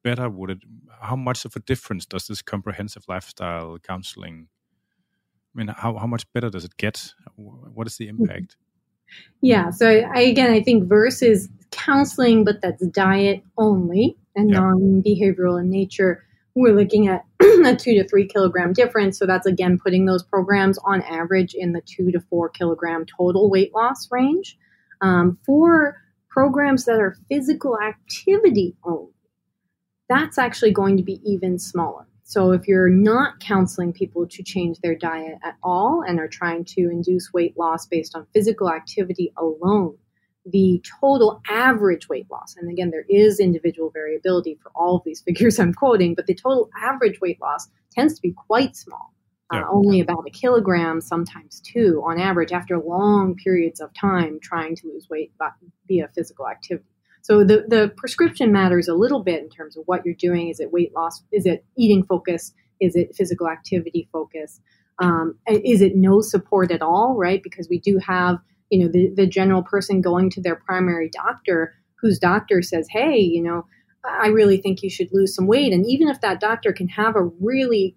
better would it how much of a difference does this comprehensive lifestyle counseling i mean how, how much better does it get what is the mm-hmm. impact yeah. So I, again, I think versus counseling, but that's diet only and yeah. non-behavioral in nature. We're looking at a two to three kilogram difference. So that's again putting those programs on average in the two to four kilogram total weight loss range. Um, for programs that are physical activity only, that's actually going to be even smaller. So if you're not counseling people to change their diet at all and are trying to induce weight loss based on physical activity alone, the total average weight loss, and again, there is individual variability for all of these figures I'm quoting, but the total average weight loss tends to be quite small. Uh, yeah. Uh, only about a kilogram, sometimes two, on average, after long periods of time trying to lose weight via physical activity. So the, the prescription matters a little bit in terms of what you're doing. Is it weight loss? Is it eating focus? Is it physical activity focus? Um, is it no support at all, right? Because we do have, you know, the, the general person going to their primary doctor whose doctor says, hey, you know, I really think you should lose some weight. And even if that doctor can have a really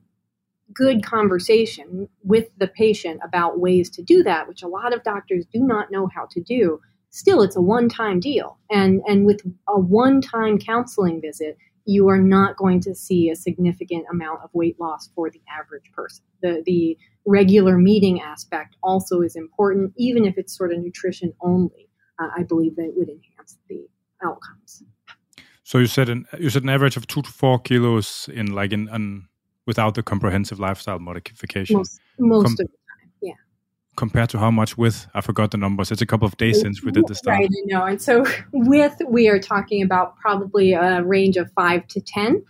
good conversation with the patient about ways to do that, which a lot of doctors do not know how to do, still it's a one-time deal. And and with a one-time counseling visit you are not going to see a significant amount of weight loss for the average person. The the regular meeting aspect also is important even if it's sort of nutrition only. Uh, i believe that it would enhance the outcomes. So you said an you said an average of two to four kilos in like in, in without the comprehensive lifestyle modification? Most, most Com- of compared to how much with? I forgot the numbers. It's a couple of days since we did this. Right, I know. And so with, we are talking about probably a range of five to 10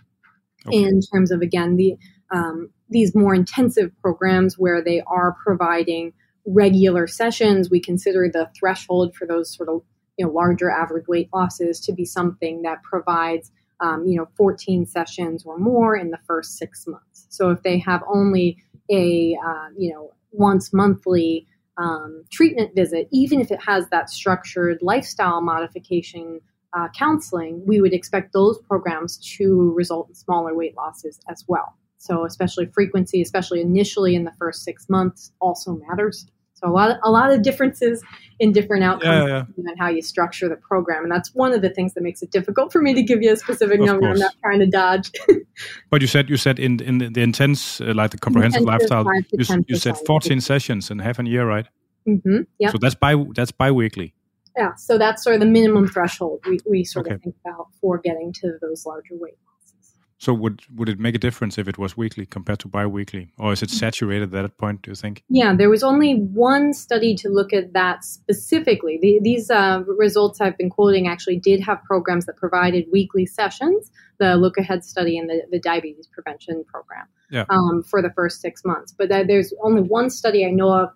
okay. in terms of, again, the um, these more intensive programs where they are providing regular sessions. We consider the threshold for those sort of you know larger average weight losses to be something that provides um, you know 14 sessions or more in the first six months. So if they have only a uh, you know once monthly um, treatment visit, even if it has that structured lifestyle modification uh, counseling, we would expect those programs to result in smaller weight losses as well. So, especially frequency, especially initially in the first six months, also matters. So a lot of, a lot of differences in different outcomes yeah, yeah. and how you structure the program, and that's one of the things that makes it difficult for me to give you a specific of number. Course. I'm not trying to dodge. but you said you said in in the, the intense uh, like the comprehensive lifestyle, you, you, said 14 sessions in half a year, right? Mm-hmm. Yeah. So that's bi that's biweekly. Yeah. So that's sort of the minimum threshold we, we sort okay. of think about for getting to those larger weight so would would it make a difference if it was weekly compared to biweekly, or is it saturated at that point? Do you think? Yeah, there was only one study to look at that specifically. The, these uh, results I've been quoting actually did have programs that provided weekly sessions. The Look Ahead study and the, the diabetes prevention program yeah. um, for the first six months. But there's only one study I know of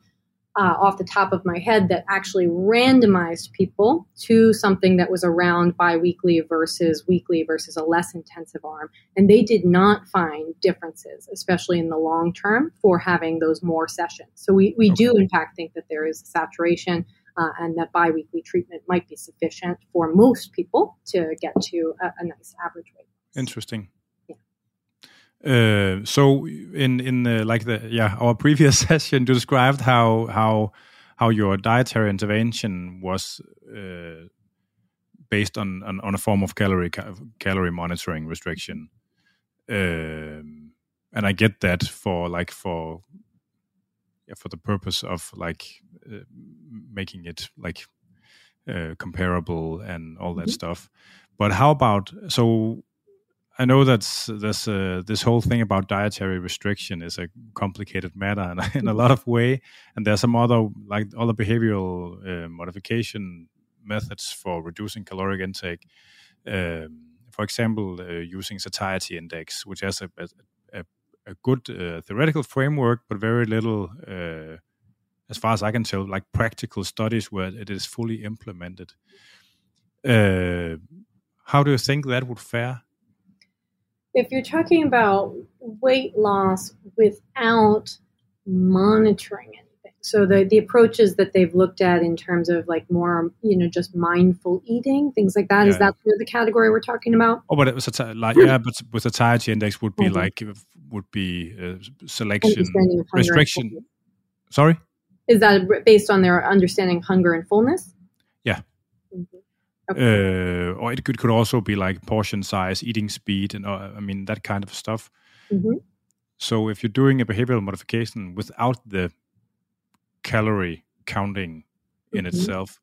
uh, off the top of my head that actually randomized people to something that was around biweekly versus weekly versus a less intensive arm. And they did not find differences, especially in the long term, for having those more sessions. So we, we okay. do, in fact, think that there is saturation. Uh, and that biweekly treatment might be sufficient for most people to get to a, a nice average weight. Interesting. Uh, so in in the, like the yeah our previous session you described how how how your dietary intervention was uh, based on, on, on a form of calorie calorie monitoring restriction, um, and I get that for like for yeah, for the purpose of like uh, making it like uh, comparable and all that mm -hmm. stuff. But how about so I know that's this uh, this whole thing about dietary restriction is a complicated matter in, in a lot of way, and there's some other like other behavioral uh, modification methods for reducing caloric intake. Um, for example, uh, using satiety index, which has a a, a good uh, theoretical framework, but very little, uh, as far as I can tell, like practical studies where it is fully implemented. Uh, how do you think that would fare? If you're talking about weight loss without monitoring anything, so the, the approaches that they've looked at in terms of like more, you know, just mindful eating, things like that, is that, yeah. is that the category we're talking about? Oh, but it was a like yeah, but with the satiety index would be mm-hmm. like would be uh, selection restriction. Sorry, is that based on their understanding of hunger and fullness? Yeah. Okay. Uh, or it could, could also be like portion size, eating speed, and uh, I mean that kind of stuff. Mm-hmm. So if you're doing a behavioral modification without the calorie counting in mm-hmm. itself,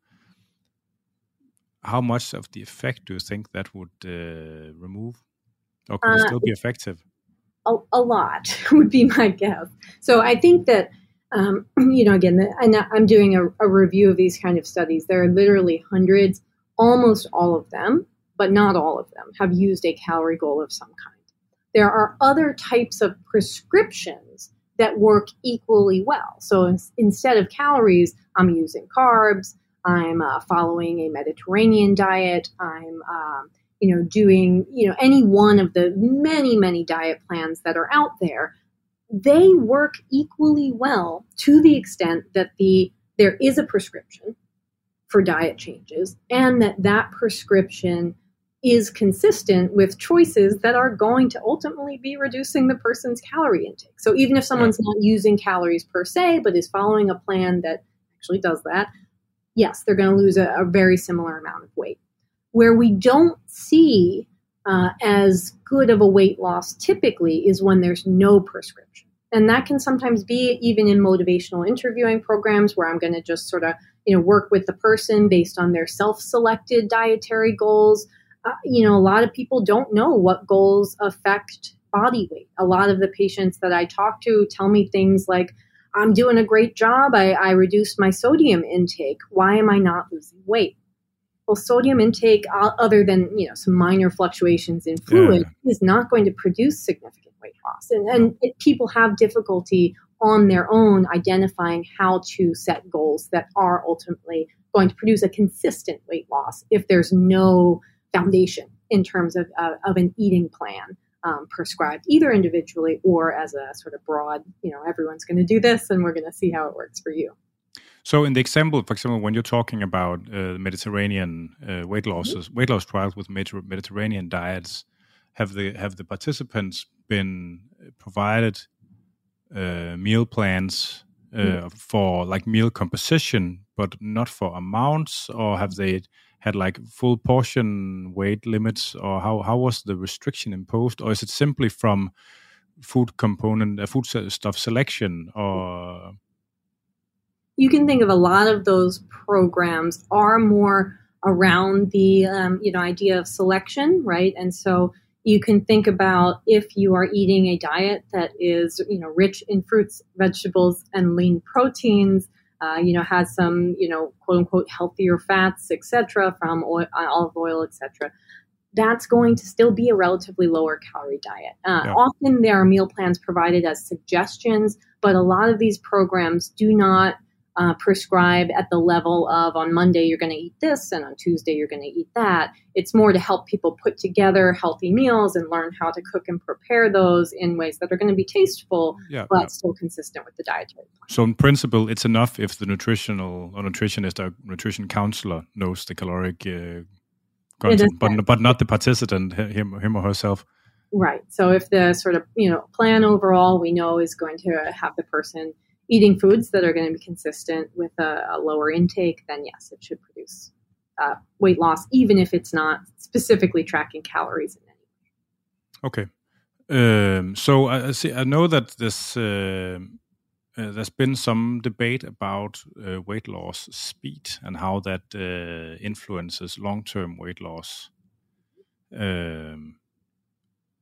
how much of the effect do you think that would uh, remove, or could uh, it still be effective? A, a, lot would be my guess. So I think that. Um, you know, again, the, and I'm doing a, a review of these kind of studies. There are literally hundreds almost all of them, but not all of them, have used a calorie goal of some kind. There are other types of prescriptions that work equally well. So in, instead of calories, I'm using carbs. I'm uh, following a Mediterranean diet. I'm, um, you know, doing, you know, any one of the many, many diet plans that are out there. They work equally well to the extent that the there is a prescription for diet changes and that that prescription is consistent with choices that are going to ultimately be reducing the person's calorie intake. So even if someone's not using calories per se, but is following a plan that actually does that, yes, they're going to lose a, a, very similar amount of weight. Where we don't see uh, as good of a weight loss typically is when there's no prescription. And that can sometimes be even in motivational interviewing programs where I'm going to just sort of you know work with the person based on their self-selected dietary goals. Uh, you know a lot of people don't know what goals affect body weight. A lot of the patients that i talk to tell me things like i'm doing a great job. I, I reduced my sodium intake. Why am i not losing weight? Well sodium intake uh, other than you know some minor fluctuations in fluid yeah. is not going to produce significant weight loss. And, and it, people have difficulty on their own identifying how to set goals that are ultimately going to produce a consistent weight loss if there's no foundation in terms of, uh, of an eating plan um, prescribed either individually or as a sort of broad you know everyone's going to do this and we're going to see how it works for you so in the example for example when you're talking about uh, mediterranean uh, weight losses mm-hmm. weight loss trials with mediterranean diets have the have the participants been provided uh, meal plans uh, mm. for like meal composition, but not for amounts, or have they had like full portion weight limits, or how how was the restriction imposed, or is it simply from food component, uh, food stuff selection, or you can think of a lot of those programs are more around the um, you know idea of selection, right? And so you can think about if you are eating a diet that is, you know, rich in fruits, vegetables, and lean proteins, uh, you know, has some, you know, quote unquote healthier fats, etc., from oil, uh, olive oil, etc. That's going to still be a relatively lower calorie diet. Uh, yeah. Often there are meal plans provided as suggestions, but a lot of these programs do not uh, prescribe at the level of on Monday you're going to eat this and on Tuesday you're going to eat that. It's more to help people put together healthy meals and learn how to cook and prepare those in ways that are going to be tasteful yeah, but yeah. still consistent with the dietary plan. So in principle, it's enough if the nutritional or nutritionist or nutrition counselor knows the caloric uh, content, but, but not the participant, him, him or herself. Right. So if the sort of you know plan overall we know is going to have the person eating foods that are going to be consistent with a, a lower intake, then yes, it should produce uh, weight loss, even if it's not specifically tracking calories in any way. Okay. Um, so I, see. I know that this uh, uh, there's been some debate about uh, weight loss speed and how that uh, influences long-term weight loss. Um,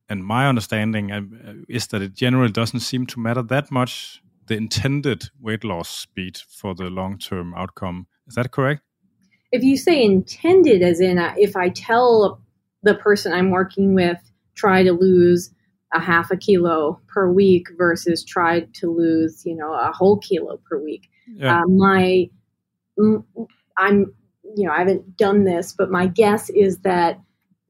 and my understanding uh, is that it generally doesn't seem to matter that much the intended weight loss speed for the long term outcome. Is that correct? If you say intended, as in uh, if I tell the person I'm working with, try to lose a half a kilo per week versus try to lose, you know, a whole kilo per week. Yeah. Uh, my, I'm, you know, I haven't done this, but my guess is that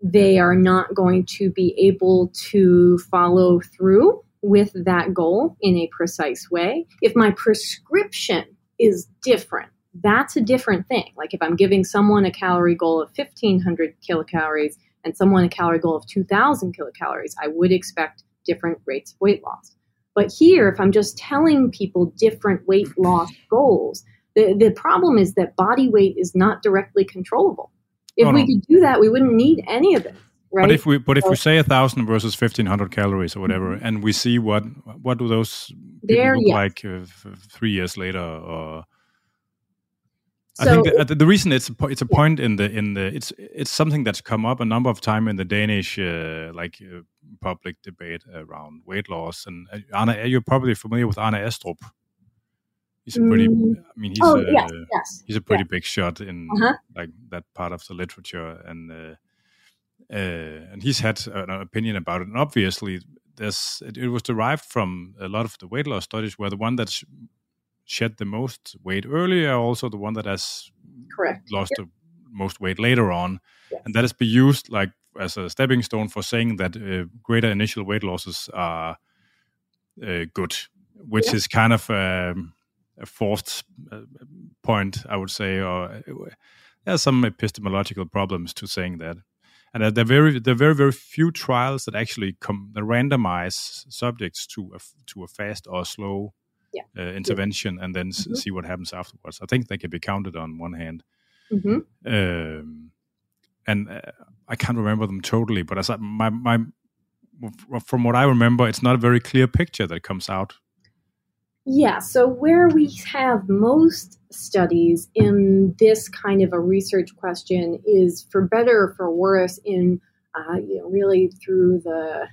they are not going to be able to follow through with that goal in a precise way. If my prescription is different, that's a different thing. Like if I'm giving someone a calorie goal of 1500 kilocalories and someone a calorie goal of 2000 kilocalories, I would expect different rates of weight loss. But here, if I'm just telling people different weight loss goals, the, the problem is that body weight is not directly controllable. If oh, we could do that, we wouldn't need any of it. Right? But if we but if we say a thousand versus fifteen hundred calories or whatever, mm-hmm. and we see what what do those there, look yes. like uh, three years later, or so, I think the, the, reason it's a, it's a point in the in the it's it's something that's come up a number of time in the Danish uh, like uh, public debate around weight loss, and uh, Arne, you're probably familiar with Arne Astrup. He's a pretty. Mm. I mean, he's oh, a yes, yes, he's a pretty yeah. big shot in uh-huh. like that part of the literature, and uh, uh, and he's had an opinion about it. And obviously, this it, it, was derived from a lot of the weight loss studies, where the one that shed the most weight earlier, also the one that has correct lost yep. the most weight later on, yes. and that has been used like as a stepping stone for saying that uh, greater initial weight losses are uh, good, which yep. is kind of um, a fourth uh, point, I would say, or there are some epistemological problems to saying that and uh, there are very there are very very few trials that actually come that randomize subjects to a to a fast or slow yeah. uh, intervention yeah. and then mm-hmm. see what happens afterwards. I think they can be counted on one hand. Mm-hmm. Um, and uh, I can't remember them totally, but as I, my my from what I remember, it's not a very clear picture that comes out yeah, so where we have most studies in this kind of a research question is for better or for worse in uh, you know, really through the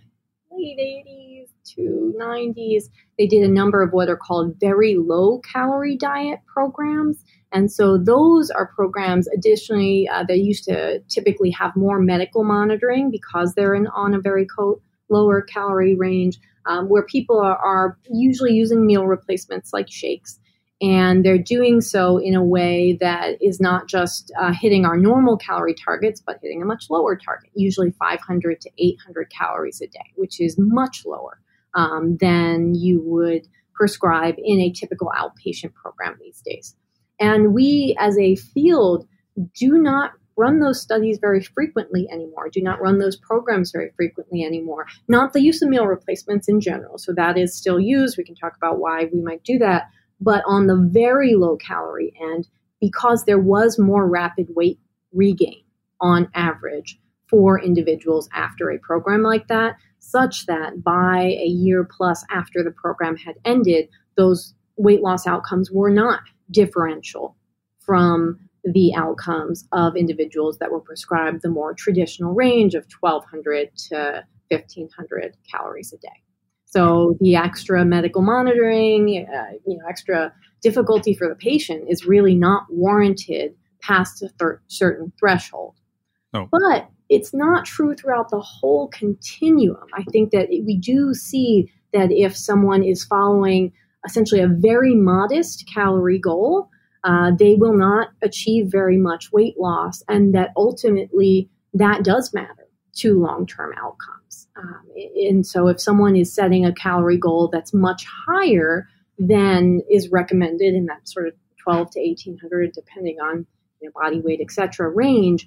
late 80s to 90s. They did a number of what are called very low calorie diet programs. And so those are programs, additionally, uh, they used to typically have more medical monitoring because they're in, on a very co- lower calorie range um, where people are, are usually using meal replacements like shakes and they're doing so in a way that is not just uh, hitting our normal calorie targets, but hitting a much lower target, usually 500 to 800 calories a day, which is much lower um, than you would prescribe in a typical outpatient program these days. And we, as a field, do not run those studies very frequently anymore, do not run those programs very frequently anymore. Not the use of meal replacements in general. So that is still used. We can talk about why we might do that. But on the very low calorie end, because there was more rapid weight regain on average for individuals after a program like that, such that by a year plus after the program had ended, those weight loss outcomes were not differential from the outcomes of individuals that were prescribed the more traditional range of 1200 to 1500 calories a day. So the extra medical monitoring, uh, you know, extra difficulty for the patient is really not warranted past a thir- certain threshold. But it's not true throughout the whole continuum. I think that we do see that if someone is following essentially a very modest calorie goal, uh, they will not achieve very much weight loss, and that ultimately that does matter to long term outcomes. Um, and so, if someone is setting a calorie goal that's much higher than is recommended in that sort of 12 to 1800, depending on you know, body weight, etc., range,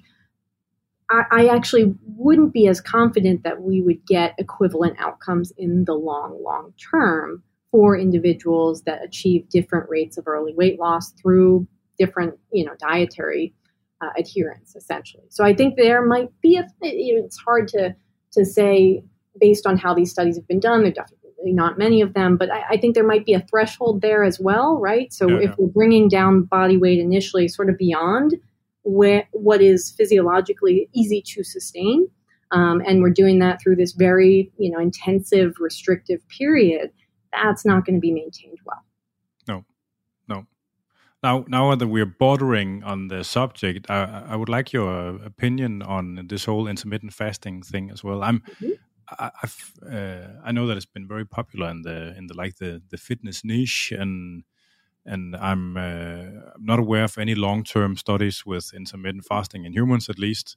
I, I actually wouldn't be as confident that we would get equivalent outcomes in the long, long term for individuals that achieve different rates of early weight loss through different, you know, dietary uh, adherence, essentially. So I think there might be a. It's hard to to say based on how these studies have been done. There are definitely not many of them, but I, I think there might be a threshold there as well, right? So yeah, if yeah. we're bringing down body weight initially, sort of beyond wh- what is physiologically easy to sustain, um, and we're doing that through this very you know intensive restrictive period that's not going to be maintained well. No, no. Now, now that we're bordering on the subject, I, I would like your opinion on this whole intermittent fasting thing as well. I'm, mm-hmm. I, I've, uh, I know that it's been very popular in the in the like the the fitness niche, and and I'm uh, not aware of any long term studies with intermittent fasting in humans, at least.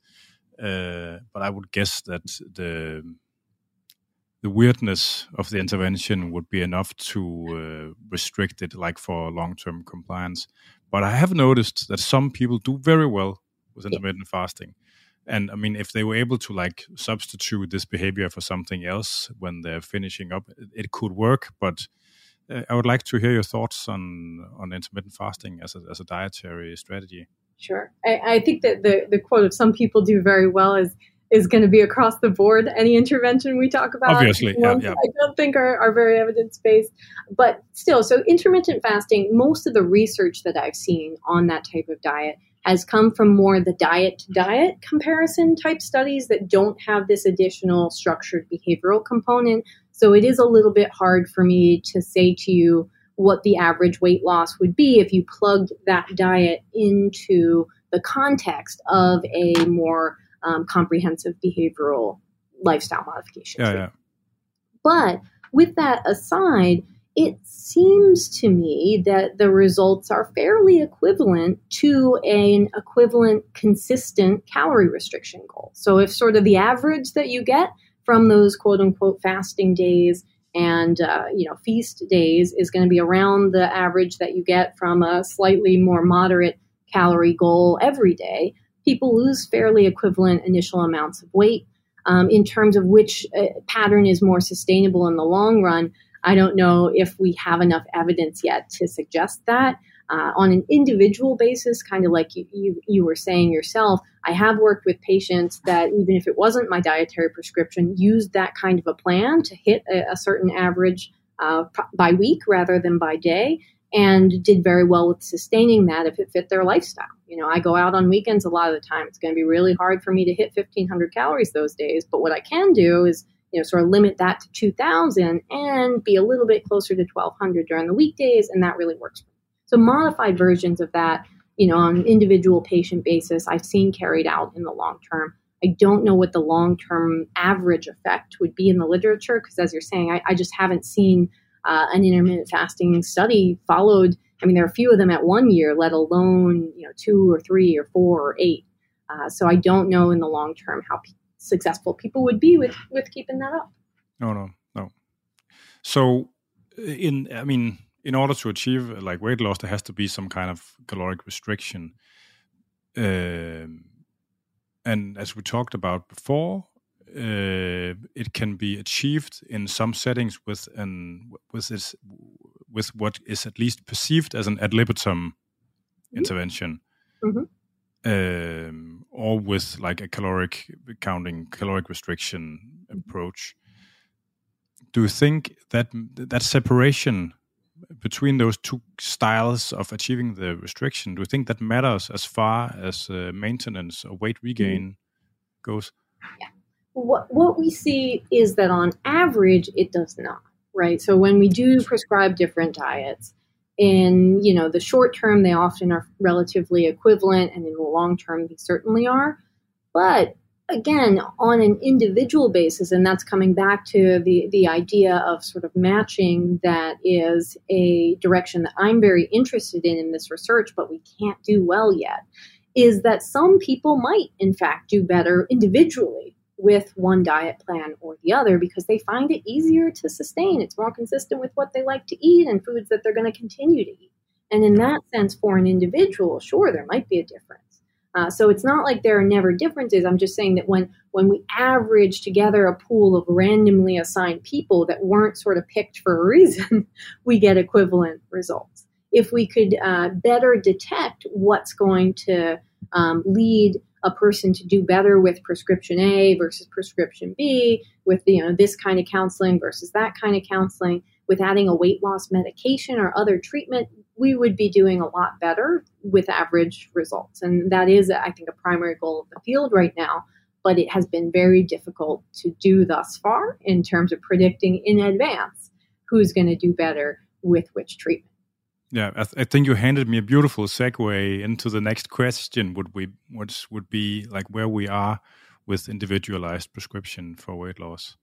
Uh, but I would guess that the the weirdness of the intervention would be enough to uh, restrict it, like for long term compliance. But I have noticed that some people do very well with intermittent fasting. And I mean, if they were able to like substitute this behavior for something else when they're finishing up, it could work. But uh, I would like to hear your thoughts on on intermittent fasting as a, as a dietary strategy. Sure, I, I think that the the quote of some people do very well is is going to be across the board. Any intervention we talk about, obviously, yeah, yeah. I don't think are, are very evidence based, but still. So intermittent fasting, most of the research that I've seen on that type of diet has come from more the diet to diet comparison type studies that don't have this additional structured behavioral component. So it is a little bit hard for me to say to you what the average weight loss would be if you plugged that diet into the context of a more um, comprehensive behavioral lifestyle modification. Yeah, yeah. But with that aside, it seems to me that the results are fairly equivalent to an equivalent consistent calorie restriction goal. So if sort of the average that you get from those quote unquote fasting days and uh, you know feast days is going to be around the average that you get from a slightly more moderate calorie goal every day people lose fairly equivalent initial amounts of weight. Um, in terms of which uh, pattern is more sustainable in the long run, I don't know if we have enough evidence yet to suggest that. Uh, on an individual basis, kind of like you, you, you, were saying yourself, I have worked with patients that, even if it wasn't my dietary prescription, used that kind of a plan to hit a, a certain average uh, by week rather than by day and did very well with sustaining that if it fit their lifestyle. You know, I go out on weekends a lot of the time. It's going to be really hard for me to hit 1500 calories those days, but what I can do is, you know, sort of limit that to 2000 and be a little bit closer to 1200 during the weekdays and that really works. So modified versions of that, you know, on an individual patient basis, I've seen carried out in the long term. I don't know what the long term average effect would be in the literature because, as you're saying, I, I just haven't seen uh, an intermittent fasting study followed. I mean, there are a few of them at one year, let alone you know two or three or four or eight. Uh, so I don't know in the long term how p- successful people would be with with keeping that up. No, no, no. So, in I mean, in order to achieve like weight loss, there has to be some kind of caloric restriction. Um, and as we talked about before, uh, it can be achieved in some settings with an with this with what is at least perceived as an ad libitum mm-hmm. intervention, mm-hmm. Um, or with like a caloric counting, caloric restriction mm-hmm. approach. Do you think that that separation between those two styles of achieving the restriction, do you think that matters as far as uh, maintenance or weight regain mm-hmm. goes? Yeah what, what we see is that on average, it does not, right? So when we do prescribe different diets, in you know the short term, they often are relatively equivalent, and in the long term, they certainly are. But again, on an individual basis, and that's coming back to the, the idea of sort of matching that is a direction that I'm very interested in in this research, but we can't do well yet, is that some people might, in fact, do better individually with one diet plan or the other because they find it easier to sustain. It's more consistent with what they like to eat and foods that they're going to continue to eat. And in that sense, for an individual, sure, there might be a difference. Uh, so it's not like there are never differences. I'm just saying that when when we average together a pool of randomly assigned people that weren't sort of picked for a reason, we get equivalent results. If we could uh, better detect what's going to um, lead a person to do better with prescription A versus prescription B, with you know this kind of counseling versus that kind of counseling, with adding a weight loss medication or other treatment, we would be doing a lot better with average results. And that is, I think, a primary goal of the field right now. But it has been very difficult to do thus far in terms of predicting in advance who's going to do better with which treatment. Yeah, I, th- I, think you handed me a beautiful segue into the next question. Would we, which would be like where we are with individualized prescription for weight loss?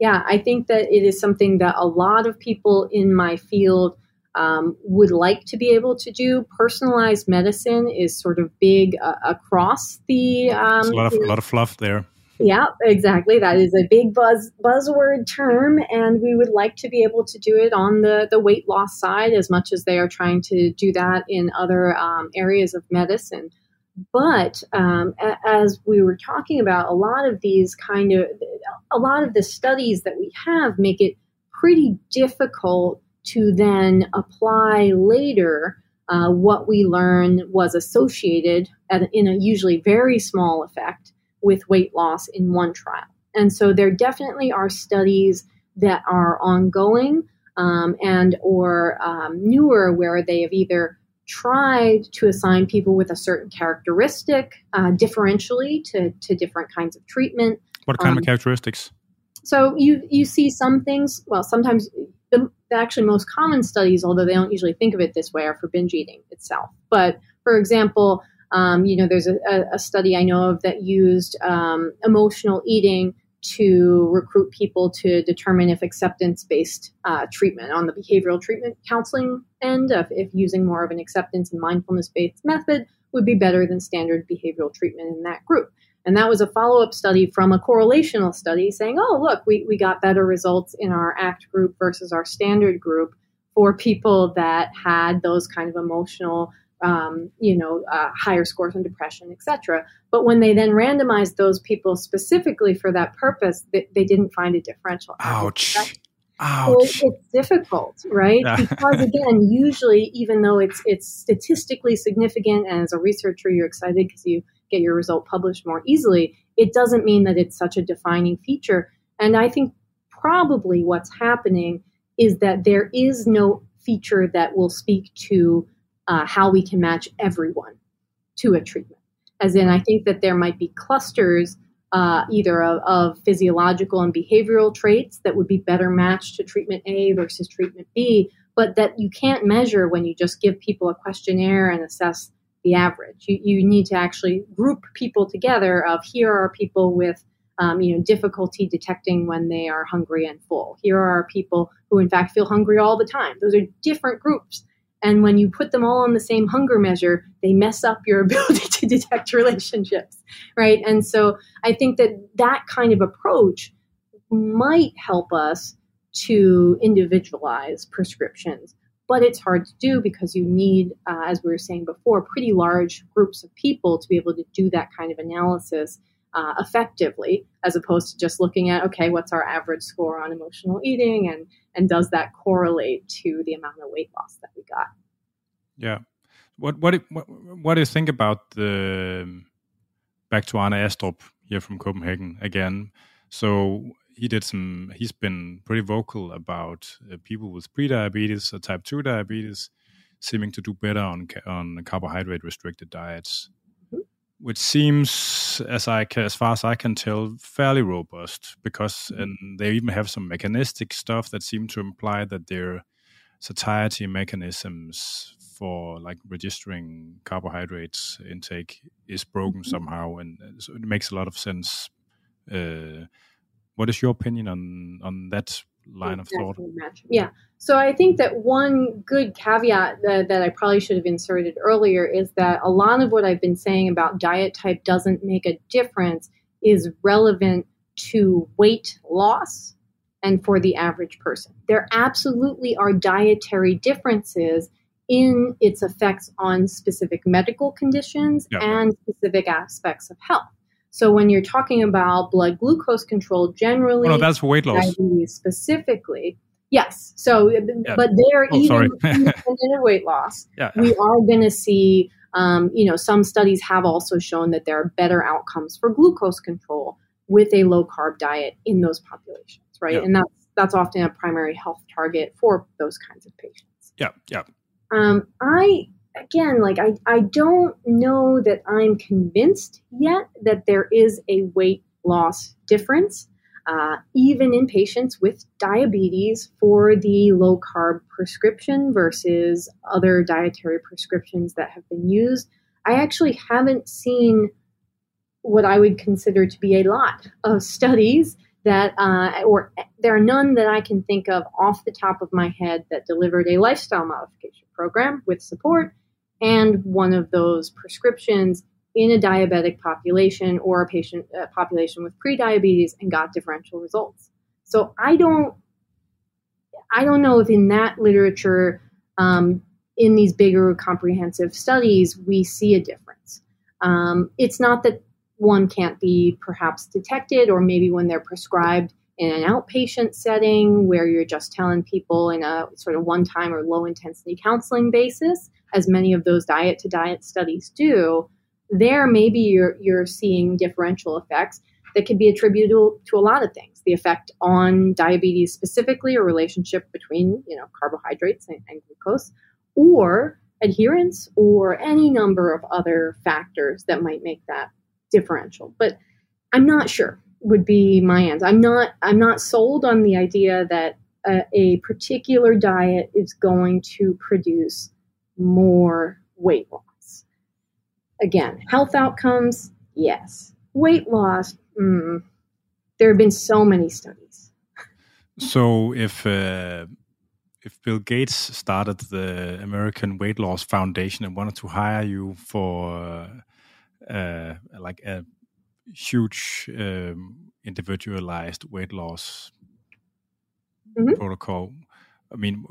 Yeah, I think that it is something that a lot of people in my field um, would like to be able to do. Personalized medicine is sort of big uh, across the. Um, a lot of a lot of fluff there. Yeah, exactly. That is a big buzz buzzword term, and we would like to be able to do it on the the weight loss side as much as they are trying to do that in other um, areas of medicine. But um, as we were talking about, a lot of these kind of a lot of the studies that we have make it pretty difficult to then apply later uh, what we learn was associated at, in a usually very small effect with weight loss in one trial. And so there definitely are studies that are ongoing um, and or um, newer where they have either tried to assign people with a certain characteristic uh, differentially to, to different kinds of treatment. What kind um, of characteristics? So you you see some things. Well, sometimes the, the, actually most common studies, although they don't usually think of it this way, are for binge eating itself. But for example, um, you know, there's a, a, study I know of that used um, emotional eating to recruit people to determine if acceptance-based uh, treatment on the behavioral treatment counseling end, if, if using more of an acceptance and mindfulness-based method would be better than standard behavioral treatment in that group. And that was a follow up study from a correlational study saying, oh, look, we, we got better results in our ACT group versus our standard group for people that had those kind of emotional, um, you know, uh, higher scores on depression, etc. But when they then randomized those people specifically for that purpose, they, they didn't find a differential. Ouch. Ouch. So it's difficult, right? Yeah. because again, usually, even though it's it's statistically significant, and as a researcher, you're excited because you get your result published more easily, it doesn't mean that it's such a defining feature. And I think probably what's happening is that there is no feature that will speak to uh, how we can match everyone to a treatment. As in, I think that there might be clusters uh, either of, of, physiological and behavioral traits that would be better matched to treatment A versus treatment B, but that you can't measure when you just give people a questionnaire and assess the average. You, you need to actually group people together of here are people with um, you know difficulty detecting when they are hungry and full. Here are people who in fact feel hungry all the time. Those are different groups. And when you put them all on the same hunger measure, they mess up your ability to detect relationships, right? And so I think that that kind of approach might help us to individualize prescriptions but it's hard to do because you need, uh, as we were saying before, pretty large groups of people to be able to do that kind of analysis uh, effectively, as opposed to just looking at okay, what's our average score on emotional eating, and and does that correlate to the amount of weight loss that we got? Yeah. What what what, what do you think about the back to Arne Astrup here from Copenhagen again? So he did some. He's been pretty vocal about uh, people with pre-diabetes or type two diabetes seeming to do better on on carbohydrate restricted diets. Which seems, as I can, as far as I can tell, fairly robust because mm-hmm. and they even have some mechanistic stuff that seem to imply that their satiety mechanisms for like registering carbohydrates intake is broken mm-hmm. somehow, and so it makes a lot of sense. Uh, what is your opinion on on that line of thought? Yeah. So I think that one good caveat that, that, I probably should have inserted earlier is that a lot of what I've been saying about diet type doesn't make a difference is relevant to weight loss and for the average person. There absolutely are dietary differences in its effects on specific medical conditions yeah. and specific aspects of health. So when you're talking about blood glucose control, generally, oh, no, that's for weight loss. specifically, yes. So, yeah. but there, oh, even independent of weight loss, yeah. we are going to see. Um, you know, some studies have also shown that there are better outcomes for glucose control with a low carb diet in those populations, right? Yeah. And that's that's often a primary health target for those kinds of patients. Yeah, yeah. Um, I again, like I, I don't know that I'm convinced yet that there is a weight loss difference, uh, even in patients with diabetes for the low carb prescription versus other dietary prescriptions that have been used. I actually haven't seen what I would consider to be a lot of studies that, uh, or there are none that I can think of off the top of my head that delivered a lifestyle modification program with support and one of those prescriptions in a diabetic population or a patient a population with prediabetes and got differential results. So I don't I don't know if in that literature um, in these bigger comprehensive studies we see a difference. Um, it's not that one can't be perhaps detected or maybe when they're prescribed in an outpatient setting where you're just telling people in a sort of one time or low intensity counseling basis as many of those diet to diet studies do, there maybe you're you're seeing differential effects that could be attributable to a lot of things. The effect on diabetes specifically, or relationship between you know carbohydrates and, and glucose, or adherence, or any number of other factors that might make that differential. But I'm not sure would be my answer. I'm not I'm not sold on the idea that a, a particular diet is going to produce more weight loss. Again, health outcomes, yes. Weight loss, mm, there have been so many studies. so if uh, if Bill Gates started the American Weight Loss Foundation and wanted to hire you for uh, like a huge um, individualized weight loss mm -hmm. protocol, I mean,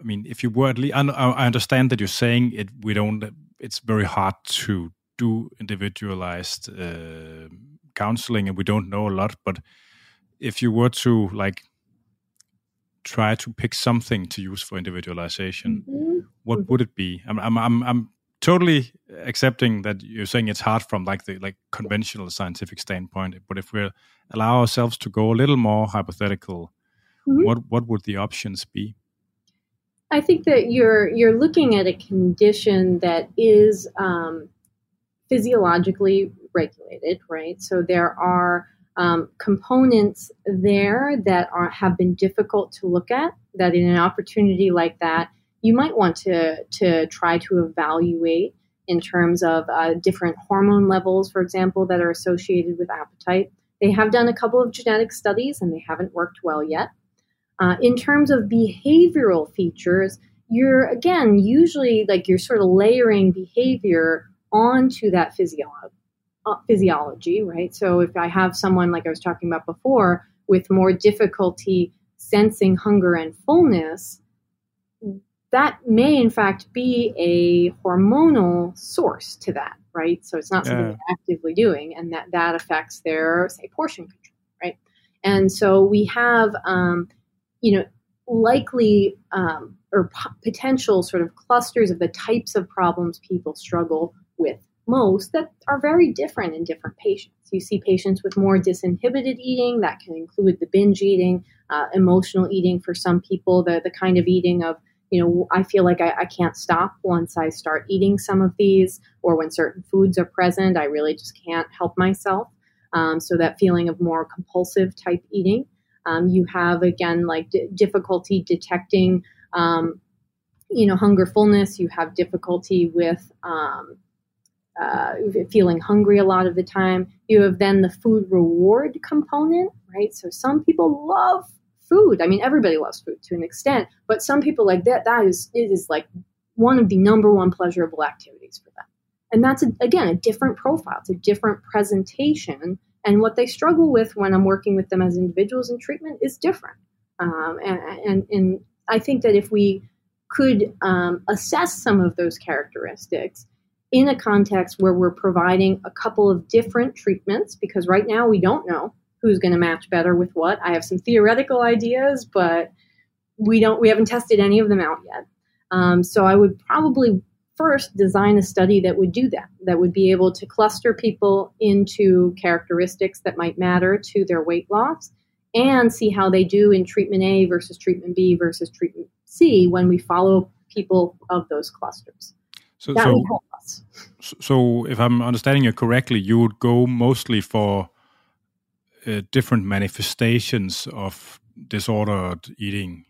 I mean, if you were at least, I understand that you're saying it. We don't. It's very hard to do individualized uh, counseling, and we don't know a lot. But if you were to like try to pick something to use for individualization, mm-hmm. what mm-hmm. would it be? I'm, I'm, I'm, I'm totally accepting that you're saying it's hard from like the like conventional scientific standpoint. But if we allow ourselves to go a little more hypothetical, mm-hmm. what what would the options be? I think that you're you're looking at a condition that is um, physiologically regulated, right? So there are um, components there that are have been difficult to look at. That in an opportunity like that, you might want to to try to evaluate in terms of uh, different hormone levels, for example, that are associated with appetite. They have done a couple of genetic studies, and they haven't worked well yet. Uh, in terms of behavioral features, you're again usually like you're sort of layering behavior onto that uh, physiology, right? So if I have someone like I was talking about before with more difficulty sensing hunger and fullness, that may in fact be a hormonal source to that, right? So it's not something yeah. they're actively doing, and that that affects their say portion control, right? And so we have um, you know, likely um, or p- potential sort of clusters of the types of problems people struggle with most that are very different in different patients. You see patients with more disinhibited eating that can include the binge eating, uh, emotional eating for some people, the, the kind of eating of, you know, I feel like I, I can't stop once I start eating some of these, or when certain foods are present, I really just can't help myself. Um, so that feeling of more compulsive type eating. Um, you have again like d- difficulty detecting, um, you know, hunger fullness, you have difficulty with um, uh, feeling hungry a lot of the time. You have then the food reward component, right? So some people love food. I mean, everybody loves food to an extent, but some people like that. That is it is like one of the number one pleasurable activities for them, and that's a, again a different profile. It's a different presentation, and what they struggle with when I'm working with them as individuals in treatment is different. Um, and, and and I think that if we could um, assess some of those characteristics in a context where we're providing a couple of different treatments, because right now we don't know who's going to match better with what. I have some theoretical ideas, but we don't we haven't tested any of them out yet. Um, so I would probably first design a study that would do that, that would be able to cluster people into characteristics that might matter to their weight loss and see how they do in treatment A versus treatment B versus treatment C when we follow people of those clusters. So, that so, would help us. So, if I'm understanding you correctly, you would go mostly for uh, different manifestations of disordered eating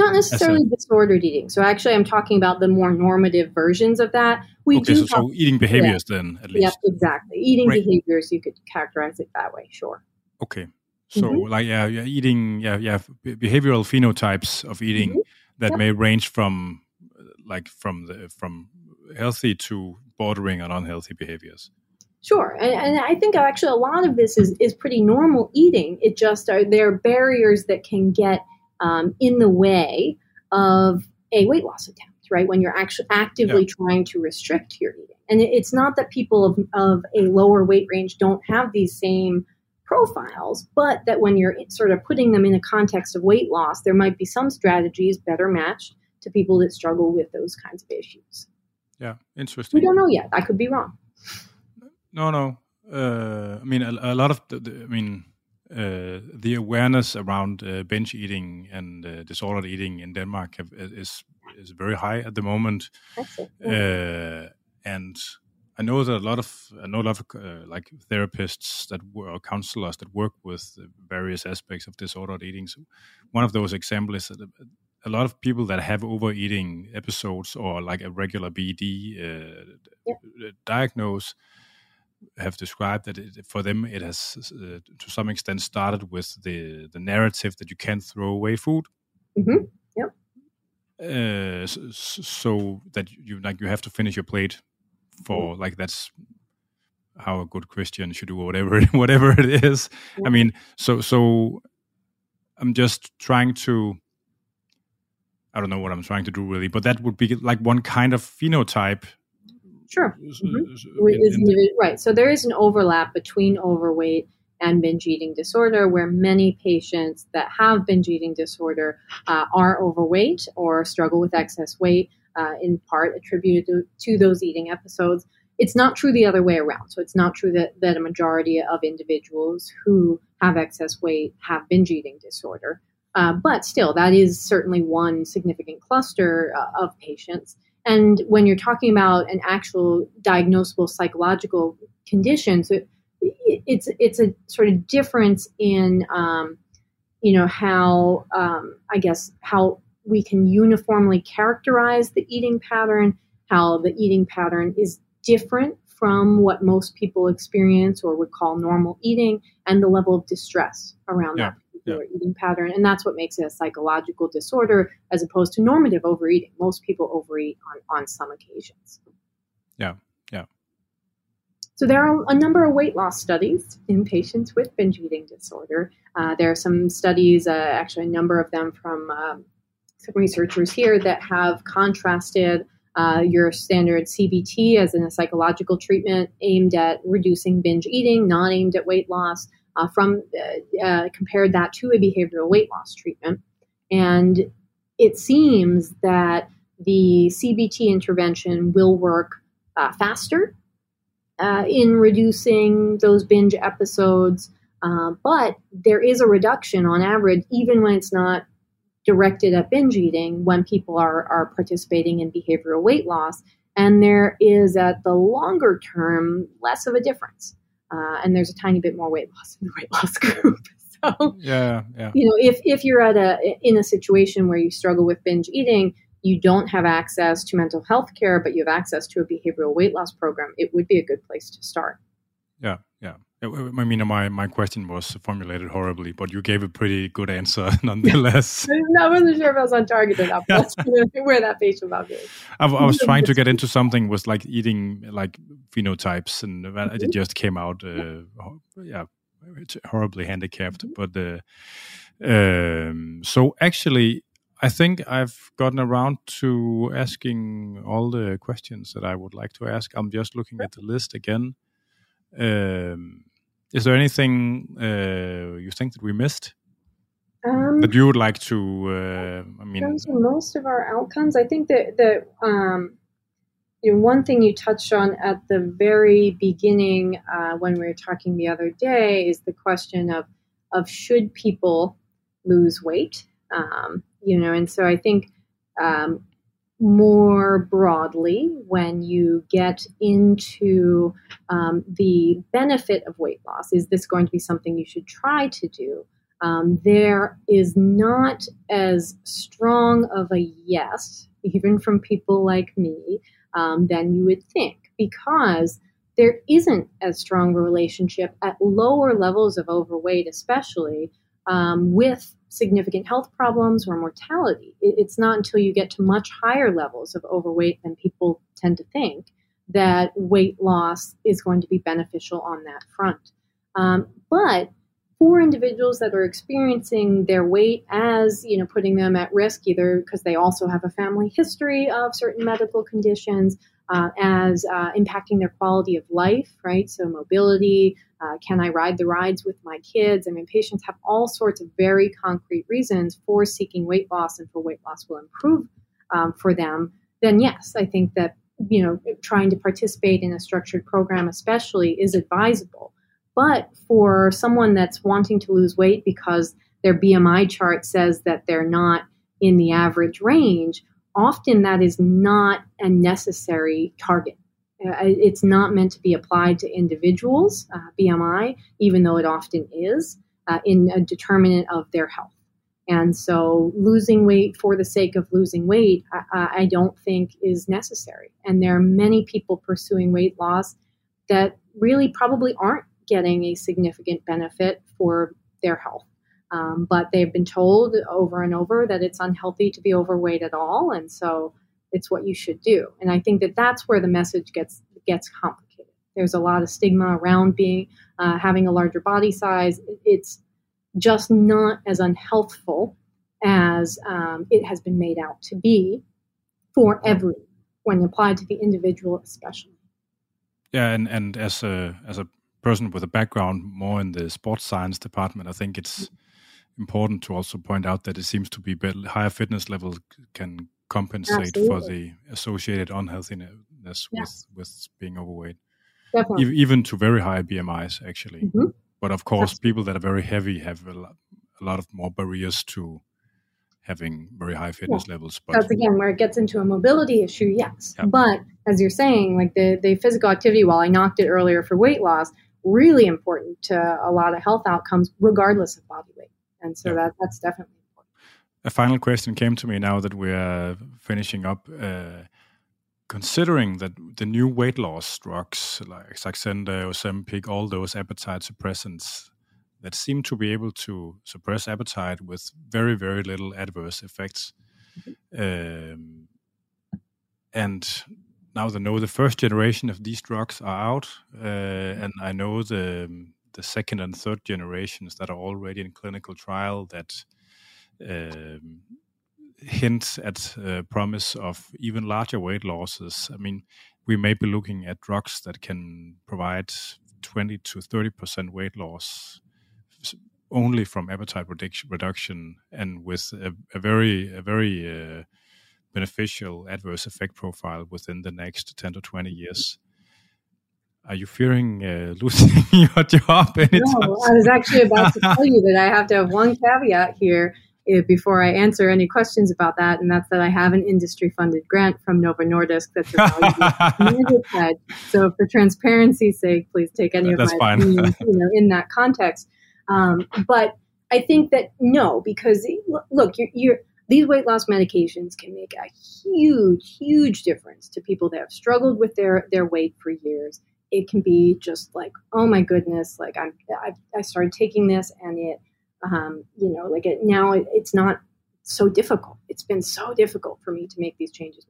not necessarily a, disordered eating. So actually, I'm talking about the more normative versions of that. We okay, do so, so eating behaviors yeah. then, at least. Yep, exactly. Eating right. behaviors, you could characterize it that way. Sure. Okay. So mm-hmm. like yeah, yeah, eating yeah, yeah, behavioral phenotypes of eating mm-hmm. that yep. may range from like from the from healthy to bordering on unhealthy behaviors. Sure, and, and, I think actually a lot of this is is pretty normal eating. It just are there are barriers that can get um, in the way of a weight loss attempt, right? When you're actually actively yeah. trying to restrict your eating, and it's not that people of of a lower weight range don't have these same profiles, but that when you're sort of putting them in a context of weight loss, there might be some strategies better matched to people that struggle with those kinds of issues. Yeah, interesting. We don't know yet. I could be wrong. No, no. Uh, I mean, a, a lot of the, the, I mean, uh, the awareness around uh, binge eating and uh, disordered eating in Denmark have, is is very high at the moment. Uh, and I know that a lot of I know a lot of uh, like therapists that were or counselors that work with various aspects of disordered eating. So one of those examples is that a lot of people that have overeating episodes or like a regular BD uh, yeah. diagnose have described that it, for them it has uh, to some extent started with the the narrative that you can't throw away food. Mm-hmm. Yep. Uh, so, so, that you like you have to finish your plate for like that's how a good Christian should do whatever whatever it is. I mean, so so I'm just trying to. I don't know what I'm trying to do really, but that would be like one kind of phenotype. Sure. Mm-hmm. In, in right. So there is an overlap between overweight and binge eating disorder, where many patients that have binge eating disorder uh, are overweight or struggle with excess weight uh, in part attributed to, to, those eating episodes. It's not true the other way around. So it's not true that, that a majority of individuals who have excess weight have binge eating disorder. Uh, but still, that is certainly one significant cluster uh, of patients. And when you're talking about an actual diagnosable psychological condition, so it, it's it's a sort of difference in um, you know how um, I guess how we can uniformly characterize the eating pattern, how the eating pattern is different from what most people experience or would call normal eating, and the level of distress around yeah. that particular yeah. eating pattern. And that's what makes it a psychological disorder as opposed to normative overeating. Most people overeat on, on some occasions. Yeah, yeah. So there are a number of weight loss studies in patients with binge eating disorder. Uh, there are some studies, uh, actually a number of them from um, some researchers here that have contrasted uh, your standard CBT as in a psychological treatment aimed at reducing binge eating, not aimed at weight loss, uh, from uh, uh compared that to a behavioral weight loss treatment. And it seems that the CBT intervention will work uh, faster uh, in reducing those binge episodes. but there is a reduction on average, even when it's not directed at binge eating when people are, are participating in behavioral weight loss. And there is at the longer term less of a difference. Uh, and there's a tiny bit more weight loss in the weight loss group. so, yeah, yeah. You know, if, if you're at a in a situation where you struggle with binge eating, you don't have access to mental health care, but you have access to a behavioral weight loss program, it would be a good place to start. Yeah, yeah. I mean, my, my question was formulated horribly, but you gave a pretty good answer nonetheless. I wasn't sure if I was on target enough. That's where that patient about. I, I was trying to get into something with like eating like phenotypes, and mm-hmm. it just came out, uh, yeah, horribly handicapped. But uh, um, so actually, I think I've gotten around to asking all the questions that I would like to ask. I'm just looking at the list again. Um, is there anything uh, you think that we missed um, that you would like to? Uh, I mean, most of our outcomes. I think that that um, you know, one thing you touched on at the very beginning uh, when we were talking the other day is the question of of should people lose weight? Um, you know, and so I think um, more broadly when you get into um, the benefit of weight loss. Is this going to be something you should try to do? Um, there is not as strong of a yes, even from people like me, um, than you would think, because there isn't as strong a relationship at lower levels of overweight, especially um, with significant health problems or mortality. It's not until you get to much higher levels of overweight than people tend to think that weight loss is going to be beneficial on that front. Um, but for individuals that are experiencing their weight as you know putting them at risk either because they also have a family history of certain medical conditions uh, as uh, impacting their quality of life right so mobility uh, can I ride the rides with my kids? I mean, patients have all sorts of very concrete reasons for seeking weight loss and for weight loss will improve um, for them. Then, yes, I think that you know trying to participate in a structured program, especially, is advisable. But for someone that's wanting to lose weight because their BMI chart says that they're not in the average range, often that is not a necessary target uh, it's not meant to be applied to individuals, uh, BMI, even though it often is, uh, in a determinant of their health. And so losing weight for the sake of losing weight, I, I don't think is necessary. And there are many people pursuing weight loss that really probably aren't getting a significant benefit for their health. Um, but they've been told over and over that it's unhealthy to be overweight at all. And so it's what you should do. And I think that that's where the message gets gets complicated. There's a lot of stigma around being uh, having a larger body size. It's just not as unhealthful as um, it has been made out to be for everyone when applied to the individual, especially. Yeah, and and as a as a person with a background more in the sports science department, I think it's important to also point out that it seems to be higher fitness levels can compensate Absolutely. for the associated unhealthiness yeah. with with being overweight. E- even to very high BMIs, actually. Mm-hmm. But of course, Absolutely. people that are very heavy have a lot, a lot of more barriers to having very high fitness yeah. levels. But that's again where it gets into a mobility issue, yes. Yeah. But as you're saying, like the, the physical activity, while I knocked it earlier for weight loss, really important to a lot of health outcomes, regardless of body weight. And so yeah. that that's definitely important. a final question came to me now that we're finishing up. Uh, considering that the new weight loss drugs like Saxenda, Ozempic, all those appetite suppressants that seem to be able to suppress appetite with very, very little adverse effects. Um, and now they know the first generation of these drugs are out, uh, and I know the the second and third generations that are already in clinical trial that um, hint at uh, promise of even larger weight losses. I mean, we may be looking at drugs that can provide 20 to 30 percent weight loss only from appetite reduction and with a, a very a very uh, beneficial adverse effect profile within the next 10 to 20 years. Are you fearing uh, losing your job anytime? No, I was actually about to tell you that I have to have one caveat here before I answer any questions about that, and that's that I have an industry funded grant from Novo Nordisk that's a So, for transparency's sake, please take any of that's my opinions you know, in that context. Um, but I think that no, because look, you're, you're these weight loss medications can make a huge, huge difference to people that have struggled with their, their weight for years. It can be just like, oh my goodness, like I'm, I, I started taking this and it, um, you know, like it, now it, it's not so difficult. It's been so difficult for me to make these changes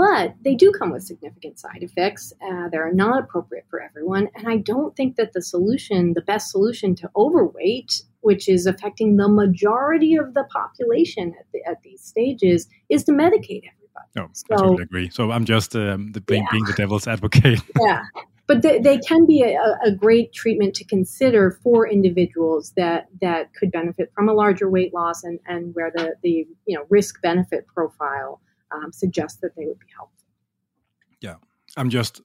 but they do come with significant side effects. Uh, they're not appropriate for everyone. And I don't think that the solution, the best solution to overweight, which is affecting the majority of the population at, the, at these stages, is to medicate everybody. No, so, I totally agree. So I'm just um, the, being, yeah. being the devil's advocate. yeah. But they, they can be a, a, great treatment to consider for individuals that, that could benefit from a larger weight loss and, and where the, the you know risk benefit profile um, suggest that they would be helpful. Yeah, I'm just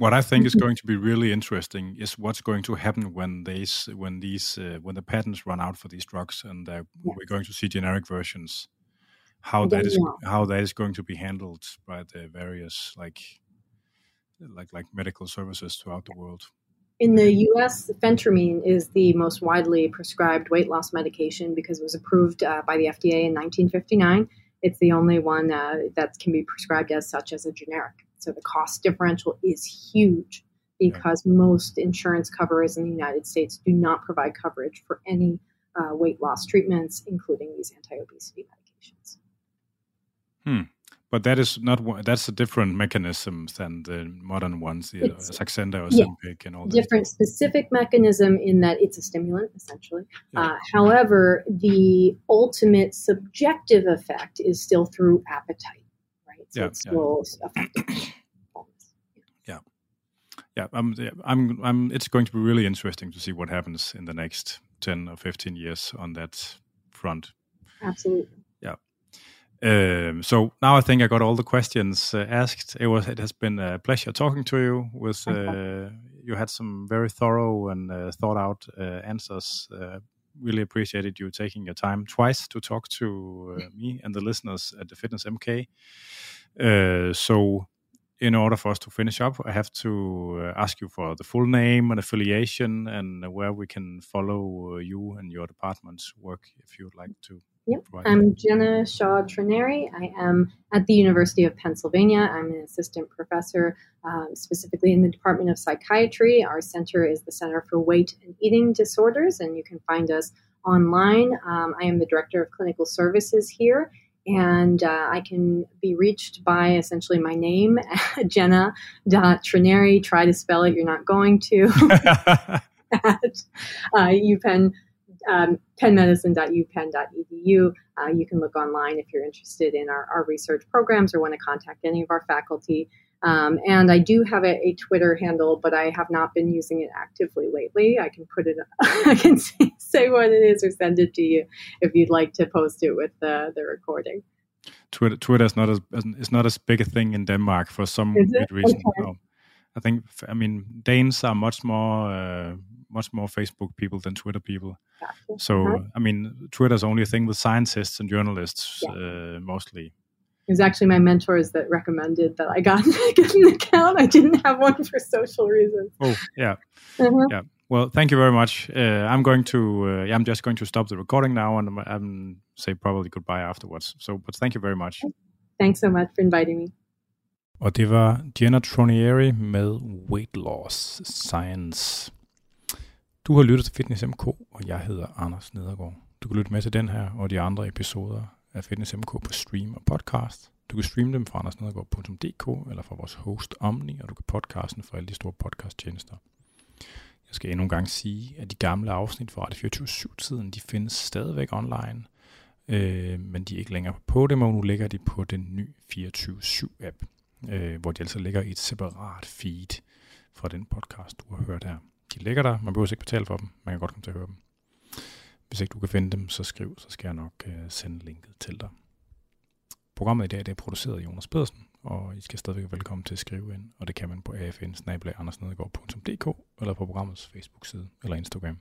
what I think is mm-hmm. going to be really interesting is what's going to happen when these when these uh, when the patents run out for these drugs and uh, we're going to see generic versions. How that is how that is going to be handled by the various like like like medical services throughout the world. In the U.S., phentermine is the most widely prescribed weight loss medication because it was approved uh, by the FDA in 1959 it's the only one uh, that can be prescribed as such as a generic. So the cost differential is huge because yeah. most insurance coverers in the United States do not provide coverage for any uh, weight loss treatments, including these anti-obesity medications. Hmm. But that is not that's a different mechanism than the modern ones, the Saxenda or yeah, and all that. Different specific mechanism in that it's a stimulant essentially. Yeah. Uh, however, the ultimate subjective effect is still through appetite, right? So yeah, it's still effective. yeah, yeah. I'm, I'm, I'm. It's going to be really interesting to see what happens in the next ten or fifteen years on that front. Absolutely. Um, so now I think I got all the questions uh, asked. It was it has been a pleasure talking to you. With uh, you had some very thorough and uh, thought out uh, answers. Uh, really appreciated you taking your time twice to talk to uh, me and the listeners at the Fitness MK. so in order for us to finish up, I have to ask you for the full name and affiliation and where we can follow you and your department's work if you'd like to. Yep. I'm Jena Shaw Tronieri. I am at the University of Pennsylvania. I'm an assistant professor, um, specifically in the Department of Psychiatry. Our center is the Center for Weight and Eating Disorders, and you can find us online. Um, I am the director of clinical services here, and uh, I can be reached by essentially my name, Jena.Tronieri. Try to spell it, you're not going to. at uh, UPenn um, pennmedicine.upenn.edu. Uh, you can look online if you're interested in our, our research programs or want to contact any of our faculty. Um, and I do have a, a, Twitter handle, but I have not been using it actively lately. I can put it, I can say, say what it is or send it to you if you'd like to post it with the, the recording. Twitter, Twitter is not as is not as big a thing in Denmark for some reason. Okay. No. I think I mean Danes are much more uh, much more Facebook people than Twitter people. Gotcha. So uh-huh. I mean, Twitter's only a thing with scientists and journalists yeah. uh, mostly. It was actually my mentors that recommended that I got, get an account. I didn't have one for social reasons. Oh yeah, uh-huh. yeah. Well, thank you very much. Uh, I'm going to. Uh, I'm just going to stop the recording now and um, say probably goodbye afterwards. So, but thank you very much. Thanks so much for inviting me. Og det var Jena Tronieri med Weight Loss Science. Du har lyttet til Fitness MK, og jeg hedder Anders Nedergaard. Du kan lytte med til den her og de andre episoder af Fitness MK på stream og podcast. Du kan streame dem fra andersnedergaard.dk eller fra vores host Omni, og du kan podcasten fra alle de store podcasttjenester. Jeg skal endnu en gang sige, at de gamle afsnit fra Radio 24 de findes stadigvæk online, øh, men de er ikke længere på dem, og nu ligger de på den nye 24-7-app øh, hvor de altså ligger i et separat feed fra den podcast, du har hørt her. De ligger der, man behøver ikke betale for dem, man kan godt komme til at høre dem. Hvis ikke du kan finde dem, så skriv, så skal jeg nok øh, sende linket til dig. Programmet i dag det er produceret af Jonas Pedersen, og I skal stadigvæk være velkommen til at skrive ind, og det kan man på afn eller på programmets Facebook-side eller Instagram.